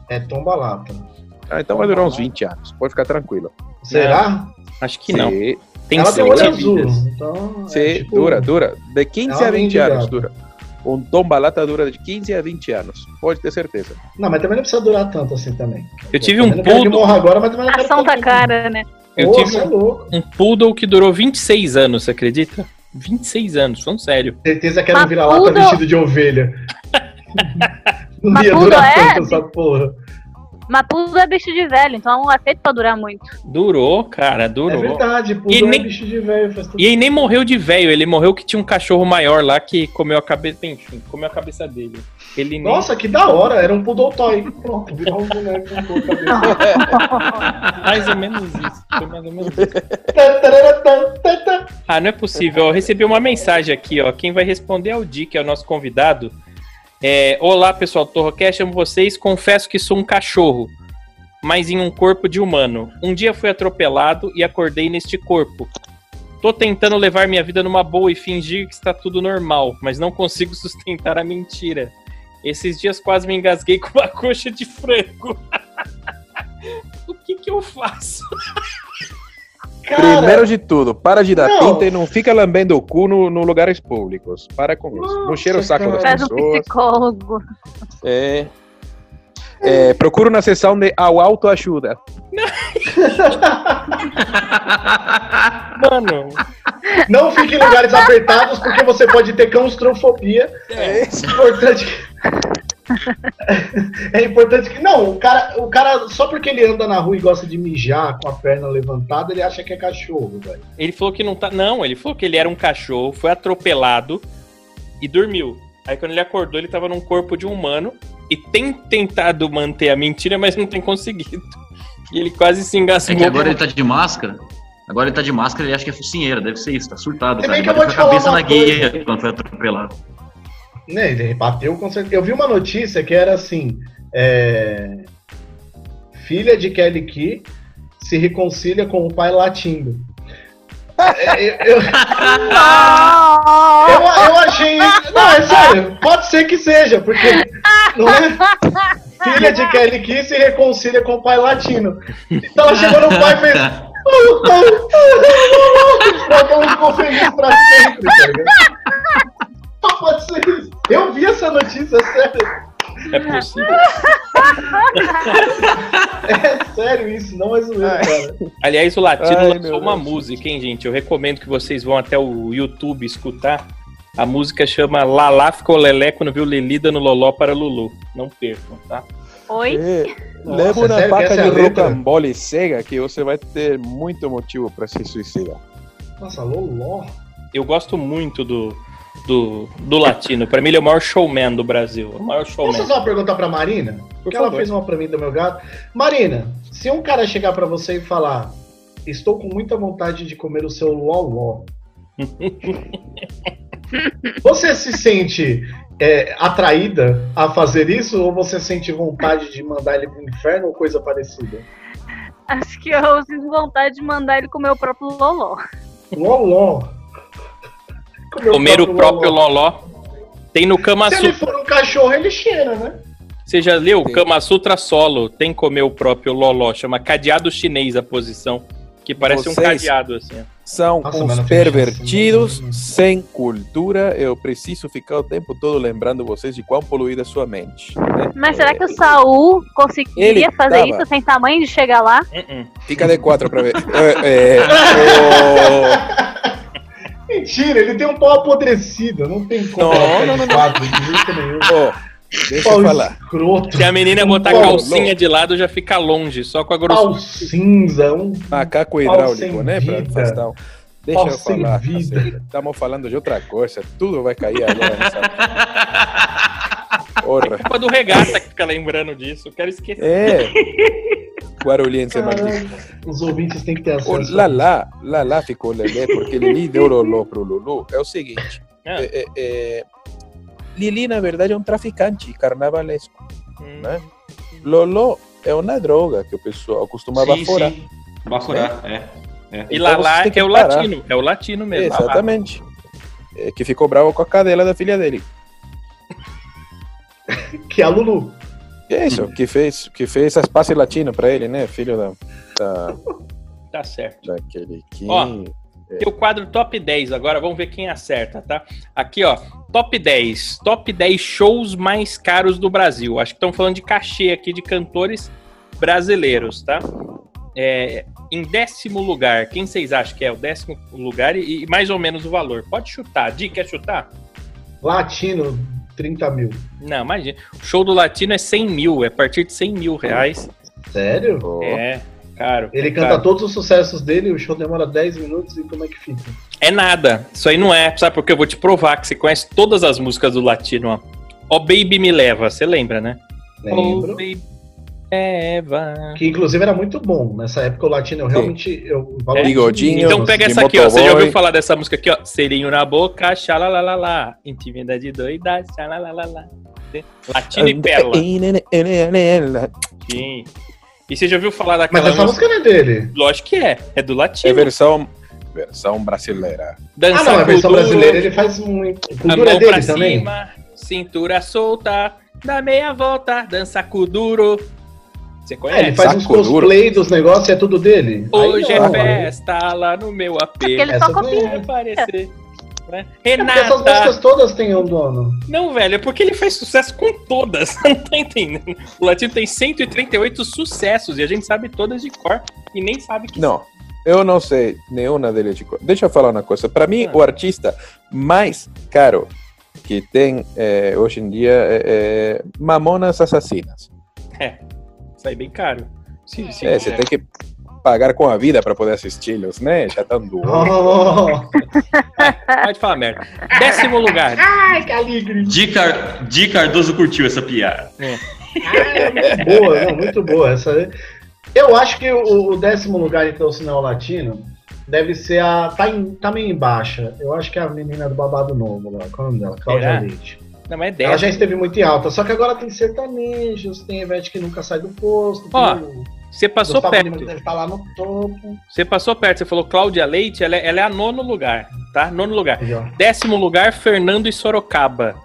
É tomba-lata. Ah, então vai durar uns 20 anos, pode ficar tranquilo. Será? Acho que não. Sim, Tem ela tem olho azul. Então, é sim, tipo- dura, dura. De 15 É a 20 anos mendigada. dura. Um tombalata dura de 15 a 20 anos, pode ter certeza. Não, mas também não precisa durar tanto assim também. Eu tive um não poodle, agora, mas também não A ação tá cara, né? eu Pô, tive é um, louco. um poodle que durou 26 anos, você acredita? 26 anos, falando sério. Certeza que era um vira-lata vestido de ovelha. [laughs] não ia durar é- tanto essa porra. Mas tudo é bicho de velho, então não é feito pra durar muito. Durou, cara, É durou. verdade, Pudo E é nem- bicho de velho. Faz tudo. E ele nem morreu de velho, ele morreu que tinha um cachorro maior lá que comeu a cabeça. Enfim, comeu a cabeça dele. Ele nem. Nossa, que da hora, era um Poodle Toy. Pronto, virou um boneco com cabeça. [laughs] Mais ou menos isso. Foi mais ou menos isso. Ah, não é possível. Eu recebi uma mensagem aqui, ó. Quem vai responder é o Di, que é o nosso convidado. É, Olá, pessoal do Torrocast, amo vocês. Confesso que sou um cachorro, mas em um corpo de humano. Um dia fui atropelado e acordei neste corpo. Tô tentando levar minha vida numa boa e fingir que está tudo normal, mas não consigo [laughs] sustentar a mentira. Esses dias quase me engasguei com uma coxa de frango. [laughs] o que que eu faço? [laughs] Cara, Primeiro de tudo, para de dar Não. pinta e não fica lambendo o cu no, no lugares públicos. Para com isso. Não cheira o saco das. Faz um pessoas. psicólogo. É. É, procura uma sessão de au- autoajuda. Mano, não fique em lugares apertados porque você pode ter claustrofobia. é, É importante que... É importante que. Não, o cara, o cara, só porque ele anda na rua e gosta de mijar com a perna levantada, ele acha que é cachorro, velho. Ele falou que não tá. Não, ele falou que ele era um cachorro, foi atropelado e dormiu. Aí quando ele acordou, ele tava num corpo de um humano e tem tentado manter a mentira, mas não tem conseguido. E ele quase se É engasgou. que agora ele tá de máscara. Agora ele tá de máscara, ele acha que é focinheira, deve ser isso, tá surtado, cara. Ele bateu te a cabeça na uma guia quando foi atropelado. Né, ele bateu com certeza. Eu vi uma notícia que era assim: é, filha de Kelly Key se reconcilia com o pai latindo. É, eu, eu, [laughs] eu, eu achei. Não, é sério, pode ser que seja, porque. Não é? Filha de Kelly Key se reconcilia com o pai latino. Então ela chegou no pai e fez. Ela ficou feliz pra sempre, tá ligado? Pode ser isso. Eu vi essa notícia, sério. É possível. [laughs] É sério isso, não é zoeira, cara. Aliás, o Latino Ai, lançou uma Deus. música, hein, gente? Eu recomendo que vocês vão até o YouTube escutar. A música chama Lalá ficou lelé quando viu Lili dando loló para Lulu. Não percam, tá? Oi? É, leva uma sério que faca é de letra? rocambole cega que você vai ter muito motivo para se suicidar. Nossa, Loló. Eu gosto muito do, do, do Latino. Pra mim, ele é o maior showman do Brasil. O maior Posso showman. fazer uma pergunta pra Marina? Porque ela fez uma pra mim do meu gato. Marina, se um cara chegar pra você e falar: Estou com muita vontade de comer o seu loló. [laughs] você se sente é, atraída a fazer isso ou você sente vontade de mandar ele pro inferno ou coisa parecida? Acho que eu sinto vontade de mandar ele comer o próprio Loló. Loló. Comer o próprio loló. Tem no Kama Se ele Sutra. for um cachorro, ele cheira, né? Você já leu? Tem. Kama Sutra solo. Tem comer o próprio loló. Chama cadeado chinês a posição. Que parece um Vocês- cadeado, assim. São Nossa, uns pervertidos, não. sem cultura. Eu preciso ficar o tempo todo lembrando vocês de quão poluída é sua mente. né? Mas será que É, o Saul conseguiria Ele fazer tava- isso sem tamanho de chegar lá? Uh-uh. Fica de quatro pra ver. [laughs] É, é, o- Mentira, ele tem um pau apodrecido, não tem como. Não, não, não, não. quatro, de jeito nenhum. ó, deixa Pau eu falar. escroto. Se a menina botar a Pau- calcinha de lado, já fica longe. Só com a Pau grossura. cinza, um Macaco Pau hidráulico, né? Pra afastar. Deixa Pau eu sem falar. vida. Estamos falando de outra coisa. Tudo vai cair agora nessa. [laughs] Porra. Culpa do regata que fica lembrando disso. Eu quero esquecer. É. [laughs] Guarulhense maldito. Caralho, os ouvintes têm que ter O acesso. Lala, Lala ficou Lelê porque Lili deu Lolô pro Lulu. É o seguinte. Ah. é- é- é, Lili, na verdade, é um traficante carnavalesco. Hum. Né? Lolô é uma droga que o pessoal costumava sim, furar. sim. Bafurar, é. é. E Então Lalá você tem que é o parar. latino. É o latino mesmo. Exatamente. É, que ficou bravo com a cadela da filha dele. [laughs] Que é a Lulu. E é isso, que fez, que fez as passes latino pra ele, né? Filho da, da, Tá certo. daquele que. Ó, Tem o quadro top 10 agora, vamos ver quem acerta, tá? Aqui, ó, top 10. Top 10 shows mais caros do Brasil. Acho que estão falando de cachê aqui de cantores brasileiros, tá? É, em décimo lugar, quem vocês acham que é o décimo lugar e, e mais ou menos o valor? Pode chutar. Di, quer chutar? Latino, 30 mil. Não, imagina. O show do latino é 100 mil, é a partir de 100 mil reais. Sério? Oh. É, caro. Ele é canta caro. todos os sucessos dele, o show demora 10 minutos e como é que fica? É nada. Isso aí não é. Sabe porque eu vou te provar que você conhece todas as músicas do latino, ó. Ó Baby Me Leva, você lembra, né? Lembro. Oh, baby Eva. Que inclusive era muito bom. Nessa época o latino eu realmente eu valorizo Bigodinho. Então pega essa aqui, ó. Você já ouviu falar dessa música aqui, ó? Selinho na boca, xalalalala. Intimidade doida, xalalalala. Latino e pérola. Sim. E você já ouviu falar Mas daquela essa música não é dele. Lógico que é. É do É latino. versão, versão brasileira. Dança Ah, não, a versão com duro, brasileira ele faz muito. A Cultura é dele também. cima, cintura solta, dá meia volta, dança com duro. Você É, ele conhece? faz uns Saco duro. cosplay dos negócios e é tudo dele. Aí Hoje é festa lá no meu AP. Porque ele Essa só copia. aparecer. né? É porque essas músicas Renata. todas têm um dono. Não, velho, é porque ele faz sucesso com todas. [laughs] Não tá entendendo? O Latino tem 138 sucessos e a gente sabe todas de cor e nem sabe que Não, eu não sei nenhuma deles de cor. Deixa eu falar uma coisa. Para mim, Ah. o artista mais caro que tem eh, hoje em dia é, é Mamonas Assassinas. Sai bem caro. Se, se É, você tem que pagar com a vida para poder assisti-los, né? Já estão doando. Oh, [laughs] Pode falar merda. Décimo lugar. ai, que alegre. Di, Car... Di Cardoso curtiu essa piada. muito boa, não, muito boa. Essa... Eu acho que o, o décimo lugar, então, se não é o latino, deve ser a. Tá, em, tá meio em baixa. Eu acho que é a menina do babado novo lá. Qual é o nome dela? Cláudia? Leite. Não, é Ela já esteve muito em alta. Só que agora tem sertanejos, tem Ivete que nunca sai do posto. Ó, Você passou perto. deve estar lá no topo. Você passou perto. Você falou Cláudia Leite, ela é, ela é a nono lugar, tá? Nono lugar. Décimo lugar, Fernando e Sorocaba.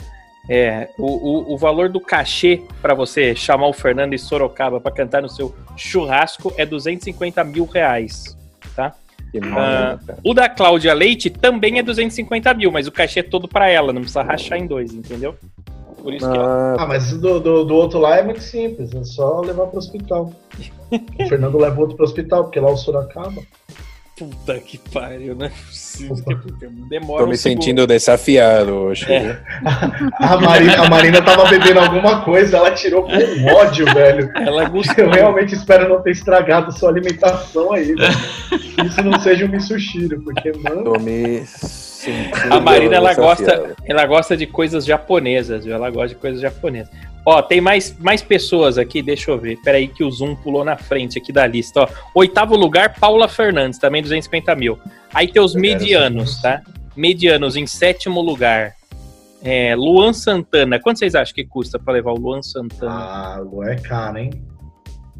É, o, o, o valor do cachê para você chamar o Fernando e Sorocaba para cantar no seu churrasco é 250 mil reais. Que Ah. O da Cláudia Leite também é 250 mil, mas o cachê é todo para ela, não precisa rachar em dois, entendeu? Por isso que ela- Ah, Ah, mas do, do, do outro lá é muito simples, é só levar pro hospital. [laughs] o Fernando leva o outro pro hospital, porque lá o Sorocaba. Puta que pariu, não é possível. [laughs] Demora tô um me segundo. sentindo desafiado hoje. É. A Marina, a Marina tava bebendo alguma coisa, ela tirou com ódio, velho. Ela gostou. Eu realmente espero não ter estragado sua alimentação aí, velho. Que [laughs] isso não seja um Missushiro, porque, mano. Tô me sentindo A Marina, ela desafiado. gosta, ela gosta de coisas japonesas, viu? Ela gosta de coisas japonesas. Ó, tem mais, mais pessoas aqui, deixa eu ver. Peraí que o Zoom pulou na frente aqui da lista, ó. Oitavo lugar, Paula Fernandes, também 250 mil. Aí tem os medianos, tá? Medianos em sétimo lugar. É, Luan Santana. Quanto vocês acham que custa pra levar o Luan Santana? Ah, o é caro, hein?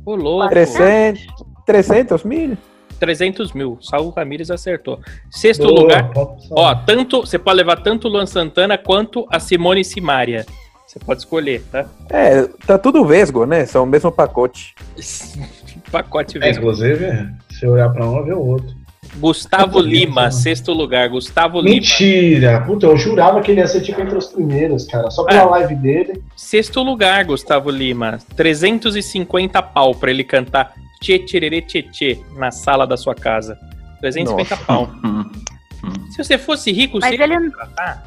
Ô, louco. 300, 300 mil? 300 mil. Saul Ramírez acertou. Sexto Boa, lugar. Ó, tanto você pode levar tanto o Luan Santana quanto a Simone Simaria. Você pode escolher, tá? É, tá tudo vesgo, né? São o mesmo pacote. [laughs] Pacote É, mesmo. inclusive, se eu olhar pra um, eu ver o outro. Gustavo tô Lima, vendo, sexto lugar. Gustavo Lima. Mentira! Puta, eu jurava que ele ia ser tipo entre os primeiros, cara. Só pela É. live dele. Sexto lugar, Gustavo Lima. 350 pau pra ele cantar Tchê Tchererê Tchê Tchê na sala da sua casa. 350 pau. Hum. [laughs] Se você fosse rico, Mas você ia ele, contratar?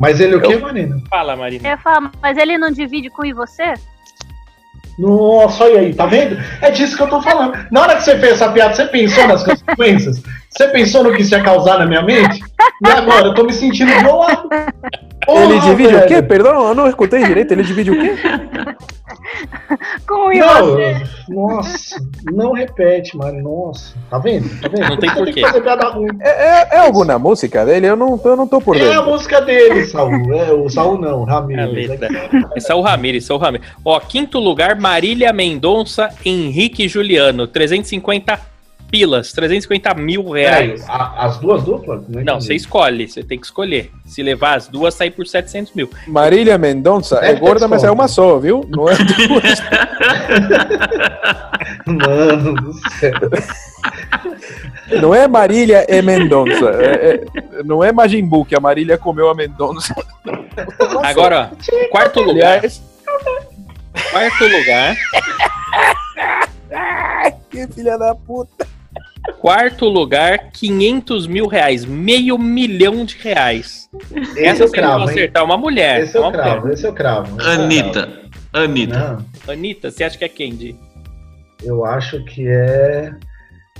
Mas ele o quê, Marina? Fala, eu Marina. ia falar, mas ele não divide com e você? Nossa, olha aí, tá vendo? É disso que eu tô falando. Na hora que você fez essa piada, você pensou nas consequências? Você pensou no que isso ia causar na minha mente? E agora? Eu tô me sentindo violado. Porra, ele divide o quê? velho. Perdão, eu não escutei direito. Ele divide o quê? [laughs] Com e Não, nossa, não repete, mano. Nossa, tá vendo? Tá vendo? Não tem porquê. fazer piada ruim. É, é- é alguma música dele? Eu não, eu não tô por É a dentro. música dele, Saul. É, o Saul não, o A Ramírez. letra. Esse é o Ramires, é o Ramires. Ó, quinto lugar, Marília Mendonça, Henrique Juliano. 350 pilas, 350 mil reais. a- as duas duplas? Não, entendi. você escolhe, você tem que escolher. Se levar as duas, sai por 700 mil. Marília Mendonça é gorda, mas é uma só, viu? Não é duas. [laughs] Mano do céu. Não é Marília e Mendonça. É- é- não é Majin Buu que a Marília comeu a Mendonça. Agora, ó, quarto lugar. Quarto lugar. [laughs] que filha da puta. Quarto lugar, 500 mil reais. Meio milhão de reais. Esse Essa eu não cravo, hein? acertar. Uma mulher. Esse eu uma mulher. cravo, esse eu cravo. esse eu cravo. Anitta. Anitta. Não, Anitta, você acha que é quem, eu acho que é.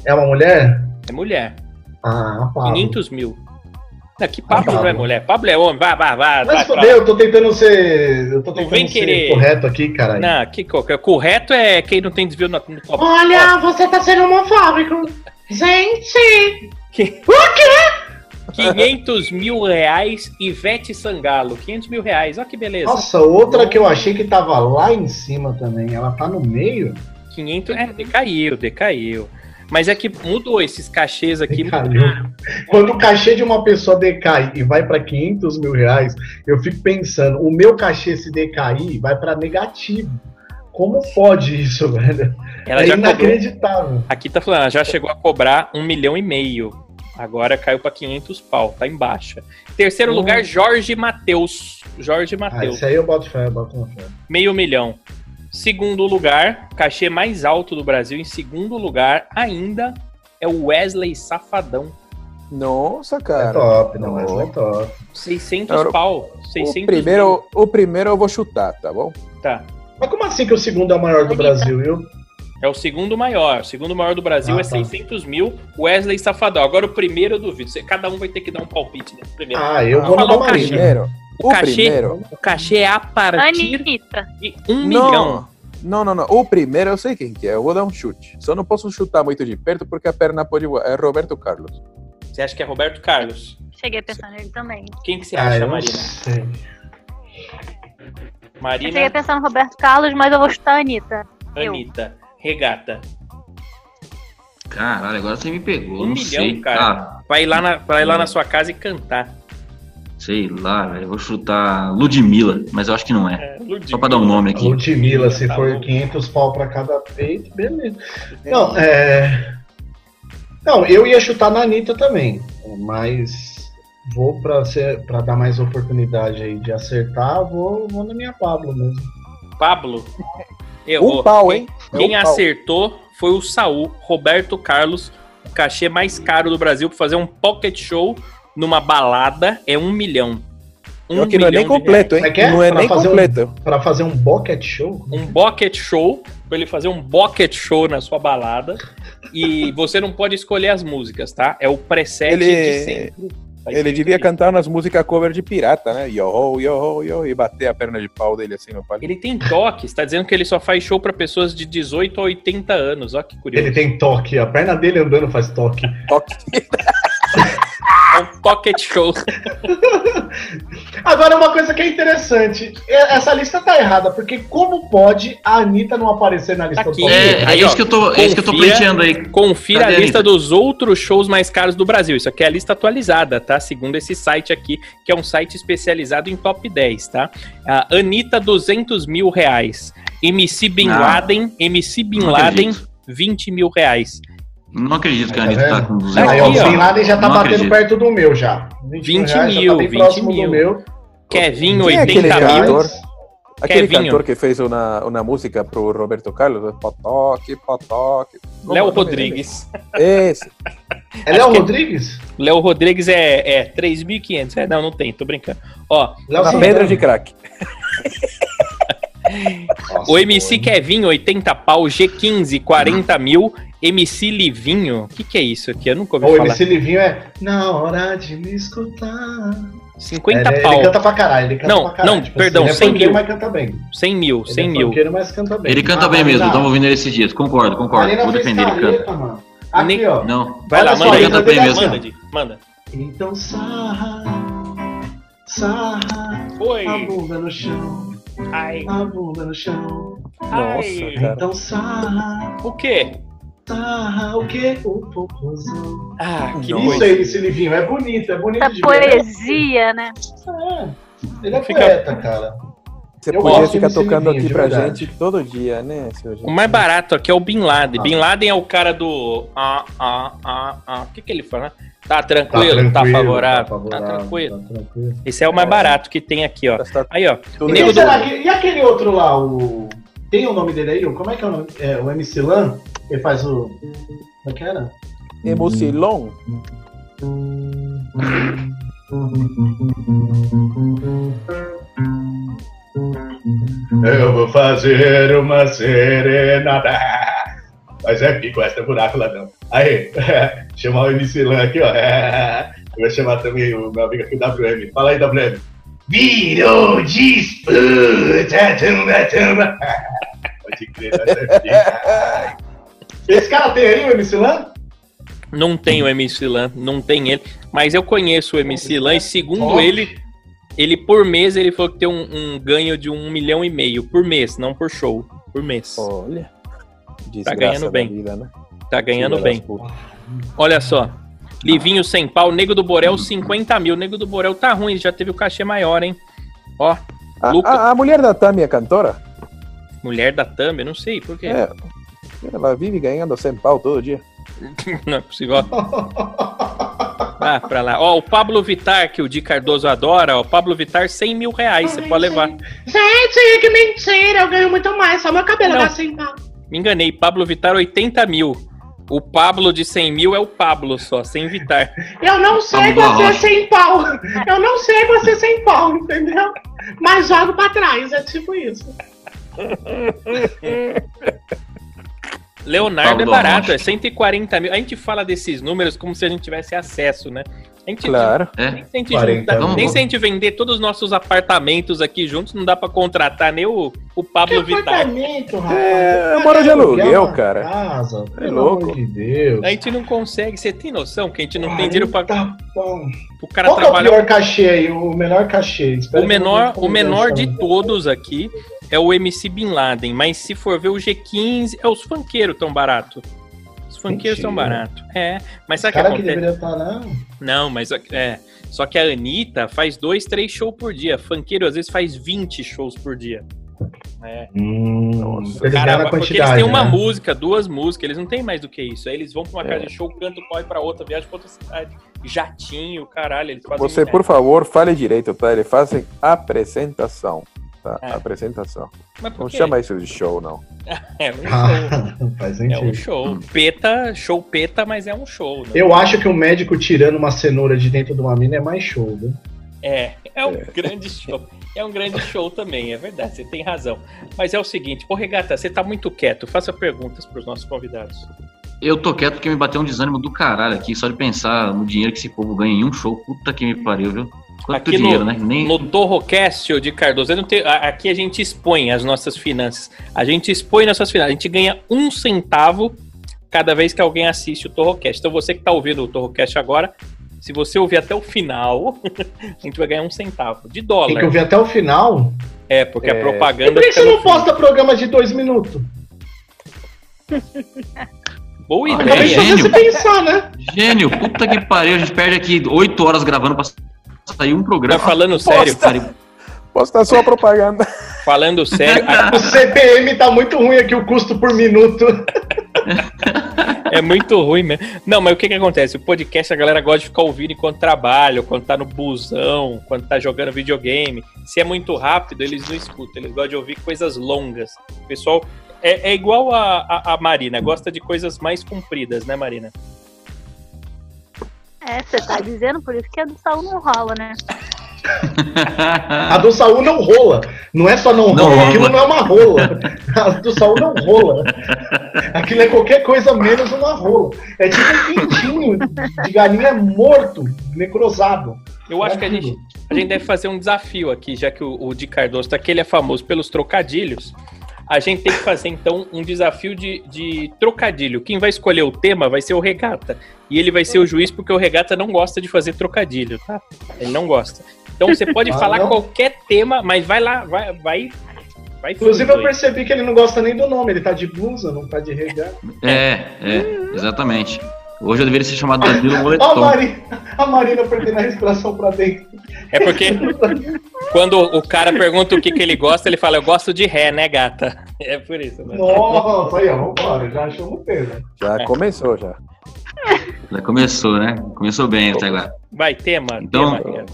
É uma mulher? É mulher. Ah, Pablo. 500 mil. Não, que Pablo Pablo. não é mulher. Pablo é homem. Vai, vai, vai. vai Mas fodeu, eu tô tentando ser. Eu tô Não tentando vem ser querer. correto aqui, caralho. Não, que co- correto é quem não tem desvio no, no top. Olha, você tá sendo homofóbico. Gente! Que- 500 mil reais, Ivete Sangalo. 500 mil reais, olha que beleza. Nossa, outra que eu achei que tava lá em cima também. Ela tá no meio? 500, é, decaiu, decaiu. Mas é que mudou esses cachês aqui. Quando o cachê de uma pessoa decai e vai pra 500 mil reais, eu fico pensando, o meu cachê se decair, vai pra negativo. Como pode isso, velho? Ela é já cobrou. inacreditável. Aqui tá falando, ela já chegou a cobrar um milhão e meio. Agora caiu pra 500 pau, tá em baixa. Terceiro Hum. lugar, Jorge Matheus. Jorge Ah, Matheus, esse aí eu boto fé, eu boto fé. meio milhão. Segundo lugar, cachê mais alto do Brasil. Em segundo lugar, ainda é o Wesley Safadão. Nossa, É cara. top, não, Ó. essa é top. 600 Agora, pau. O 600 primeiro, o primeiro eu vou chutar, tá bom? Tá. Mas como assim que o segundo é o maior do. Brasil, viu? É o segundo maior. O segundo maior do Brasil Ah, é tá. 600 mil. Wesley Safadão. Agora o primeiro eu duvido. Cada um vai ter que dar um palpite nesse primeiro. Ah, eu Ah, vou no o O cachê. Marina. primeiro. O O cachê- primeiro. O cachê é a partir Anitta. de um milhão. Não, não, não, não. O primeiro eu sei quem que é. Eu vou dar um chute. Só não posso chutar muito de perto porque a perna pode voar. É Roberto Carlos. Você acha que é Roberto Carlos? Cheguei a pensar nele também. Quem que você Ah, acha, eu não Marina? sei. Eu Marina, cheguei a pensar no Roberto Carlos, mas eu vou chutar a Anitta. eu. Anitta, Regata. Caralho, agora você me pegou. Um não milhão, sei, cara. Vai lá, na, vai lá na sua casa e cantar. Sei lá, velho. Eu vou chutar Ludmilla, mas eu acho que não é. É, Só pra dar um nome aqui. Ludmilla, se Tá for bom. 500 pau pra cada peito, beleza. Não, é. Não, eu ia chutar na Anitta também, mas vou pra, ser, pra dar mais oportunidade aí de acertar, vou, vou na minha Pablo mesmo. Pablo. Eu Um vou. pau, hein? Quem um pau. acertou foi o Saul, Roberto Carlos, o cachê mais caro do Brasil para fazer um pocket show numa balada é um milhão. Um que não é nem completo, hein? É é? Não é Pra nem fazer um- completo. Pra fazer um bucket show? um bucket show, pra ele fazer um bucket show na sua balada. E você não pode escolher as músicas, tá? É o preset Ele- de sempre. Tá Ele devia cantar nas músicas cover de pirata, né? Yo, yo, yo, e bater a perna de pau dele assim no palco. Ele tem toque, está dizendo que ele só faz show pra pessoas de 18 a 80 anos. Ó que curioso. Ele tem toque, a perna dele andando faz toque. Toque. [laughs] É um pocket show. [laughs] Agora, uma coisa que é interessante: é- essa lista tá errada, porque como pode a Anitta não aparecer na lista Tá aqui. top? É, é Aí, isso que eu tô, é isso que eu tô pleiteando aí. Confira Cadê a a lista Anitta? dos outros shows mais caros do Brasil. Isso aqui é a lista atualizada, tá? Segundo esse site aqui, que é um site especializado em top 10, tá? A Anitta, 200 mil reais. MC Bin Não. Laden, MC Bin Laden, acredito. 20 mil reais. Não acredito que a Tá Anitta tá com Aqui, 200 Aí, ó, o ó. Bin Laden já tá Não batendo acredito. perto do meu já. 20, 20 reais, já mil, tá bem 20 próximo mil. do meu. Kevin, Quem é aquele 80 mil. cantor? Aquele Kevinho. cantor que fez uma, uma música pro Roberto Carlos, Potoque, Potoque. É Léo Rodrigues. dele? Esse. É Léo Rodrigues? Léo Rodrigues é, é 3.500. É, não, não tem, tô brincando. Ó, Léo Na pedra de crack. [laughs] Nossa, o MC pô, Kevin, 80 pau, G15, 40 mil. MC Livinho, o que, que é isso aqui? Eu nunca ouvi O falar. MC Livinho é Na hora de me escutar. 50 ele, pau. ele canta pra caralho, ele canta Não, pra caralho. não, Tipo perdão, assim, ele é 100 funkeiro, mil. mas canta bem. 100 mil, Ele 100 é mil. mas canta bem. Ele canta Ah, bem mesmo, tava ouvindo ele esses dias. Concordo, concordo. Vou defender, ele canta. mano. Aqui, Nem- ó. Não. Vai lá, manda ele canta bem assim, mesmo. Manda, Di, manda. Então sarra, sarra, a Oi. bunda no chão, Ai. a bunda no chão. Ai. Cara. Então sarra, O quê? sarra, o quê? O popozão. Ah, que Isso coisa. aí, esse livrinho, é bonito, é bonito Essa de ver. poesia, né? É, ele é Fica- poeta, cara. Você Eu podia ficar tocando aqui pra verdade. gente todo dia, né, seu O mais barato aqui é o Bin Laden. Ah. Bin Laden é o cara do. Ah, ah, ah, ah. O que, que ele fala? Tá Tá tranquilo, tá, tranquilo, favorável, tá favorável, tá tranquilo. tá tranquilo. Esse é o mais barato que tem aqui, ó. Tá Aí, ó. E, do. será que- e aquele outro lá, o. Tem o nome dele aí? Como é que é o nome? É, o MC Lan? Ele faz o. Como é que era? Emocilon. [laughs] Eu vou fazer uma serenada. Mas é pico, essa é buraco lá não. Aí, [laughs] chamar o MC Lan aqui, ó. [laughs] Eu vou chamar também o meu amigo aqui, o WM. Fala aí, WM. Virou disputa, tumba, tumba. Pode crer, essa é. [laughs] Esse cara tem aí o MC Lan? Não tem o MC Lan, não tem ele. Mas eu conheço o MC Lan e segundo ele, ele por mês ele falou que tem um, um ganho de um milhão e meio por mês, não por show, por mês. Olha. Tá ganhando bem. vida, né? Tá ganhando bem. putas. Olha só. Livinho sem pau, Nego do Borel 50 mil. Nego do Borel tá ruim, ele já teve o cachê maior, hein? Ó, A, Luca- a- a mulher da Tami é cantora? mulher da Thumb, eu não sei por quê. É. Ela vive ganhando 100 pau todo dia. [laughs] Não é possível. [laughs] Ah, pra lá. Ó, o Pablo Vittar, que o Di Cardoso adora, ó. Pablo Vittar, 100 mil reais, você pode levar. Gente, que mentira, eu ganho muito mais. Só meu cabelo dá 100 pau. Me enganei, Pablo Vittar, 80 mil. O Pablo de 100 mil é o Pablo só, sem Vittar. Eu não sei Pablo você sem pau. Eu não sei você sem pau, entendeu? Mas jogo pra trás, é tipo isso. [laughs] Leonardo Pablo é barato, é 140 mil. A gente fala desses números como se a gente tivesse acesso, né? A gente Claro. É. Nem se a gente, 40 juntar- mil. nem se a gente vender todos os nossos apartamentos aqui juntos, não dá pra contratar nem o, o Pablo Que Vittar. apartamento, rapaz? É, Paga mora de aluguel, cara. Casa, É louco. de Deus. A gente não consegue, você tem noção que a gente não tem dinheiro pra, Tá bom. pro cara Qual que é o pior cachê aí? O menor cachê? Espera O eu menor, o menor de todos aqui é o MC Bin Laden, mas se for ver o G15, é os funkeiros tão barato. Os funkeiros tão barato. É, mas sabe o que Cara que acontece? deveria estar, não. Não, mas é. Só que a Anitta faz dois, três shows por dia. Funkeiro às vezes faz 20 shows por dia. É. Nossa, eles Cara, ganham na porque eles têm uma né? música, duas músicas, eles não têm mais do que isso. Aí eles vão pra uma É. casa de show, cantam, corre pra outra, viajam pra outra cidade. Jatinho, caralho, eles fazem Você, por favor, fale direito, tá? Eles fazem apresentação. Tá? É. Apresentação. Não chama isso de show, não. [laughs] É um show. Ah, faz É um sentido. show. Peta, show peta, mas é um show. Né? Eu acho que um médico tirando uma cenoura de dentro de uma mina é mais show, viu? É, é um [laughs] grande show. É um grande show também, é verdade, você tem razão. Mas é o seguinte, ô Regata, você tá muito quieto, faça perguntas pros nossos convidados. Eu tô quieto porque me bateu um desânimo do caralho aqui, só de pensar no dinheiro que esse povo ganha em um show. Puta que me pariu, viu? Quanto Aqui dinheiro, no, né? Nem... no Torrocast, de Cardoso, tenho- a- aqui a gente expõe as nossas finanças. A gente expõe nossas finanças. A gente ganha um centavo cada vez que alguém assiste o Torrocast. Então você que tá ouvindo o Torrocast agora, se você ouvir até o final, [laughs] a gente vai ganhar um centavo de Tem dólar. que ouvir até o final. É, porque a É. E propaganda. por que você não fim. posta programa de dois minutos? Boa Ah, Acabei de ideia. fazer gênio. você pensar, né? Gênio, puta que pariu, a gente perde aqui oito horas gravando pra sair um Tá programa. falando sério? Que pariu. Posta sua propaganda. Falando sério, a- [laughs] O CPM tá muito ruim aqui, o custo por minuto. [laughs] é muito ruim mesmo. Não, mas o que que acontece? O podcast a galera gosta de ficar ouvindo enquanto trabalha, quando tá no busão, quando tá jogando videogame. Se é muito rápido, eles não escutam. Eles gostam de ouvir coisas longas. O pessoal é, é igual a, a, a Marina, gosta de coisas mais compridas, né, Marina? É, você tá dizendo, por isso que a do Saul não rola, né? A do Saul não rola. Não é só não, Não rola, rola. aquilo não é uma rola. A do Saul não rola. Aquilo é qualquer coisa menos uma rola. É tipo um pintinho de galinha morto, necrosado. Eu acho É que a gente, a gente deve fazer um desafio aqui, já que o, o Di Cardoso tá aqui, ele é famoso pelos trocadilhos. A gente tem que fazer, então, um desafio de, de trocadilho. Quem vai escolher o tema vai ser o Regata. E ele vai ser o juiz porque o Regata não gosta de fazer trocadilho, tá? Ele não gosta. Então você pode [laughs] Ah, falar não? qualquer tema, mas vai lá, vai, vai, vai Inclusive, eu aí. percebi que ele não gosta nem do nome. Ele tá de blusa, não tá de regata. É, é, exatamente. Hoje eu deveria ser chamado Danilo [laughs] Ó, a, Moletom. Mari, a Marina perdendo a respiração pra dentro. É porque [laughs] quando o cara pergunta o que, que ele gosta, ele fala, eu gosto de ré, né, gata? É por isso, né? Nossa, aí, ó, vambora. Já achou um tema. Já É. começou, já. Já começou, né? Começou bem até agora. Vai, tema, Então- tema.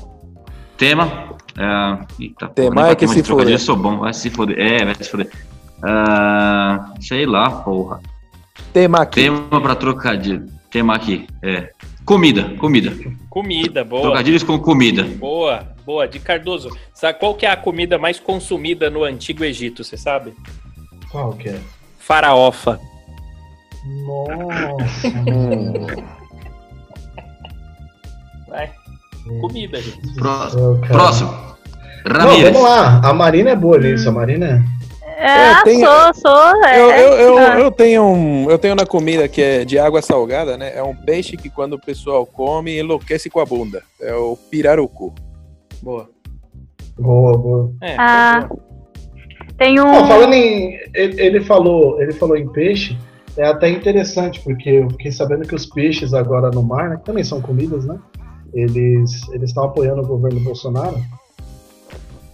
Tema. É... Eita, Tema é pra que se foder. Eu sou bom, vai se foder. É, vai se foder. Ah, sei lá, porra. Tema aqui. Tema pra trocadilho. Tema aqui. É. Comida, comida. Comida, boa. Trocadilhos com comida. Boa, boa. De Cardoso, sabe qual que é a comida mais consumida no Antigo Egito, você sabe? Qual que é? Faraofa. Nossa. Vai. Comida, gente. Próximo. Próximo. Não, vamos lá. A Marina é boa nisso. A Marina É, É, tem- sou, sou. É, Eu, eu, eu, Ah. eu tenho um, eu tenho na comida que é de água salgada, né? É um peixe que quando o pessoal come enlouquece com a bunda. É o pirarucu. Boa. é boa, boa. É, Ah. boa. Tem um. Não, falando em. Ele, ele falou, ele falou em peixe. É até interessante, porque eu fiquei sabendo que os peixes agora no mar, né, que também são comidas, né? Eles eles estão apoiando o governo Bolsonaro.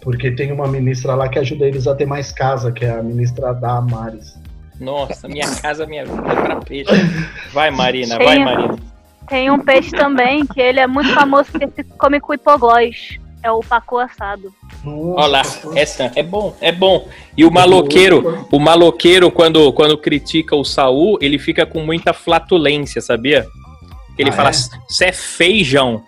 Porque tem uma ministra lá que ajuda eles a ter mais casa, que é a ministra Damares. Nossa, minha casa, minha vida é pra peixe. Vai, Marina, Tem- vai, Marina. Tem um peixe também que ele é muito famoso porque se come com hipoglós. É o pacu assado. Olha lá, essa é bom, é bom. E o maloqueiro, o maloqueiro, quando, quando critica o Saul, ele fica com muita flatulência, sabia? Ele Ah, fala, é? você é feijão.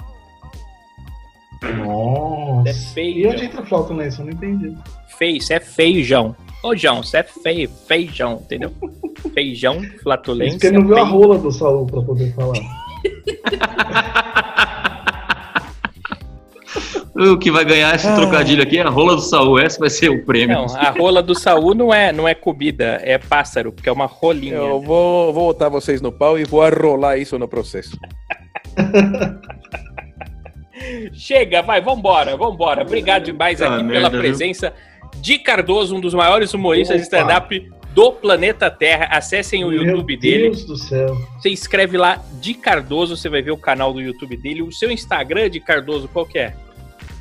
Nossa. É E feijão. onde entra flauta nisso? Eu não entendi. Feio, você é feijão. Ô, João, você é feio, feijão, entendeu? [laughs] Feijão, flatulência. porque ele não viu a feio. rola do Saul pra poder falar. [laughs] O que vai ganhar esse Ah. trocadilho aqui é a rola do Saul. Esse vai ser o prêmio. Não, a rola do Saul não é, não é comida, é pássaro, porque é uma rolinha. Eu vou, vou botar vocês no pau e vou arrolar isso no processo. [laughs] Chega, vai, vambora, vambora. Obrigado demais Ah, aqui pela presença de Cardoso, um dos maiores humoristas de stand-up do planeta Terra. Acessem o YouTube Meu dele. Deus do céu. Você escreve lá de Cardoso, você vai ver o canal do YouTube dele. O seu Instagram de Cardoso, qual que é?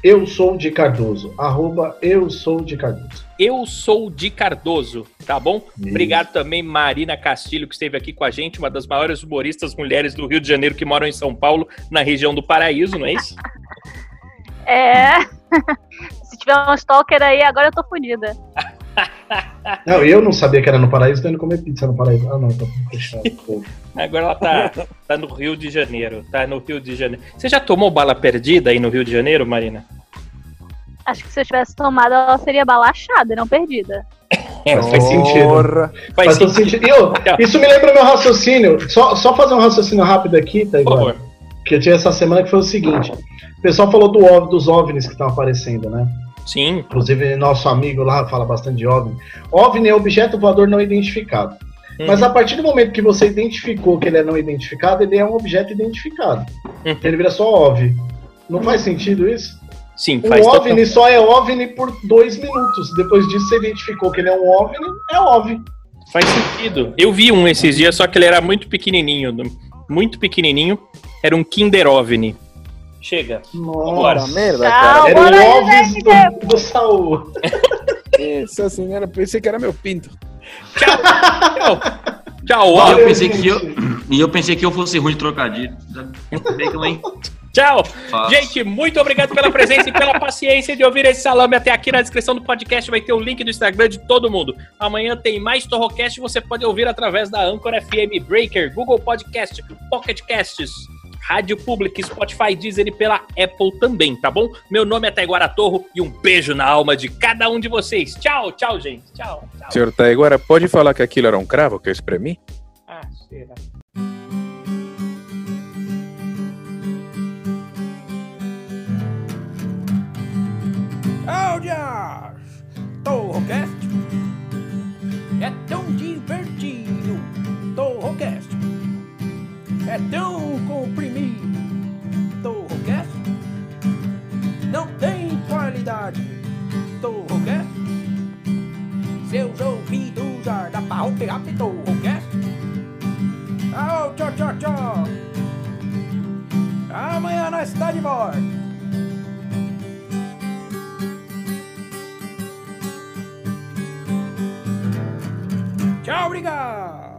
Eu sou de Cardoso. Arroba eu sou de Cardoso. Eu sou de Cardoso, tá bom? Isso. Obrigado também, Marina Castilho, que esteve aqui com a gente, uma das maiores humoristas mulheres do Rio de Janeiro que moram em São Paulo, na região do Paraíso, não é isso? É. [laughs] Se tiver um stalker aí, agora eu tô fodida. [laughs] Não, eu não sabia que era no Paraíso, tô indo comer pizza no Paraíso. Ah, não, tá fechado. Pô. Agora ela tá, tá no Rio de Janeiro. Tá no Rio de Janeiro. Você já tomou bala perdida aí no Rio de Janeiro, Marina? Acho que se eu tivesse tomado, ela seria balachada e não perdida. É, Mas faz sentido. Faz Faz sentido. sentido. E, ô, isso me lembra meu raciocínio. Só, só fazer um raciocínio rápido aqui, tá Por igual. favor. Que eu tinha essa semana que foi o seguinte. O pessoal falou do dos OVNIs que estão aparecendo, né? Sim. Inclusive, nosso amigo lá fala bastante de OVNI. OVNI é objeto voador não identificado. Uhum. Mas a partir do momento que você identificou que ele é não identificado, ele é um objeto identificado. Uhum. Ele vira só OVNI. Não faz sentido isso? Sim, Um faz total- OVNI só é OVNI por dois minutos. Depois disso, você identificou que ele é um OVNI, é OVNI. Faz sentido. Eu vi um esses dias, só que ele era muito pequenininho. Muito pequenininho. Era um Kinder OVNI. Chega. Nossa. merda, cara. Era Bora, o gente. do, do Saul. [laughs] Essa senhora, pensei que era meu pinto. Tchau. Tchau. Tchau, E ó. eu pensei que eu, e eu pensei que eu fosse ruim de trocadilho. Tchau. faço. Gente, muito obrigado pela presença e pela paciência de ouvir esse salame até aqui na descrição do podcast. Vai ter o link do Instagram de todo mundo. Amanhã tem mais Torrocast. Você pode ouvir através da Anchor FM, Breaker, Google Podcast, Pocket Casts, Rádio Public, Spotify, Deezer e pela Apple também, tá bom? Meu nome é Taiguara Torro e um beijo na alma de cada um de vocês. Tchau, tchau, gente. Tchau, tchau. Senhor Taiguara, pode falar que aquilo era um cravo que eu espremi? Ah, será? Áudias! Torrocast é tão é tão comprimido. Torrocast não tem qualidade. Torrocast seus ouvidos ardam para o pegar Torrocast. Au, tchau, tchau, tchau. Amanhã nós está de volta. Tchau, obrigado!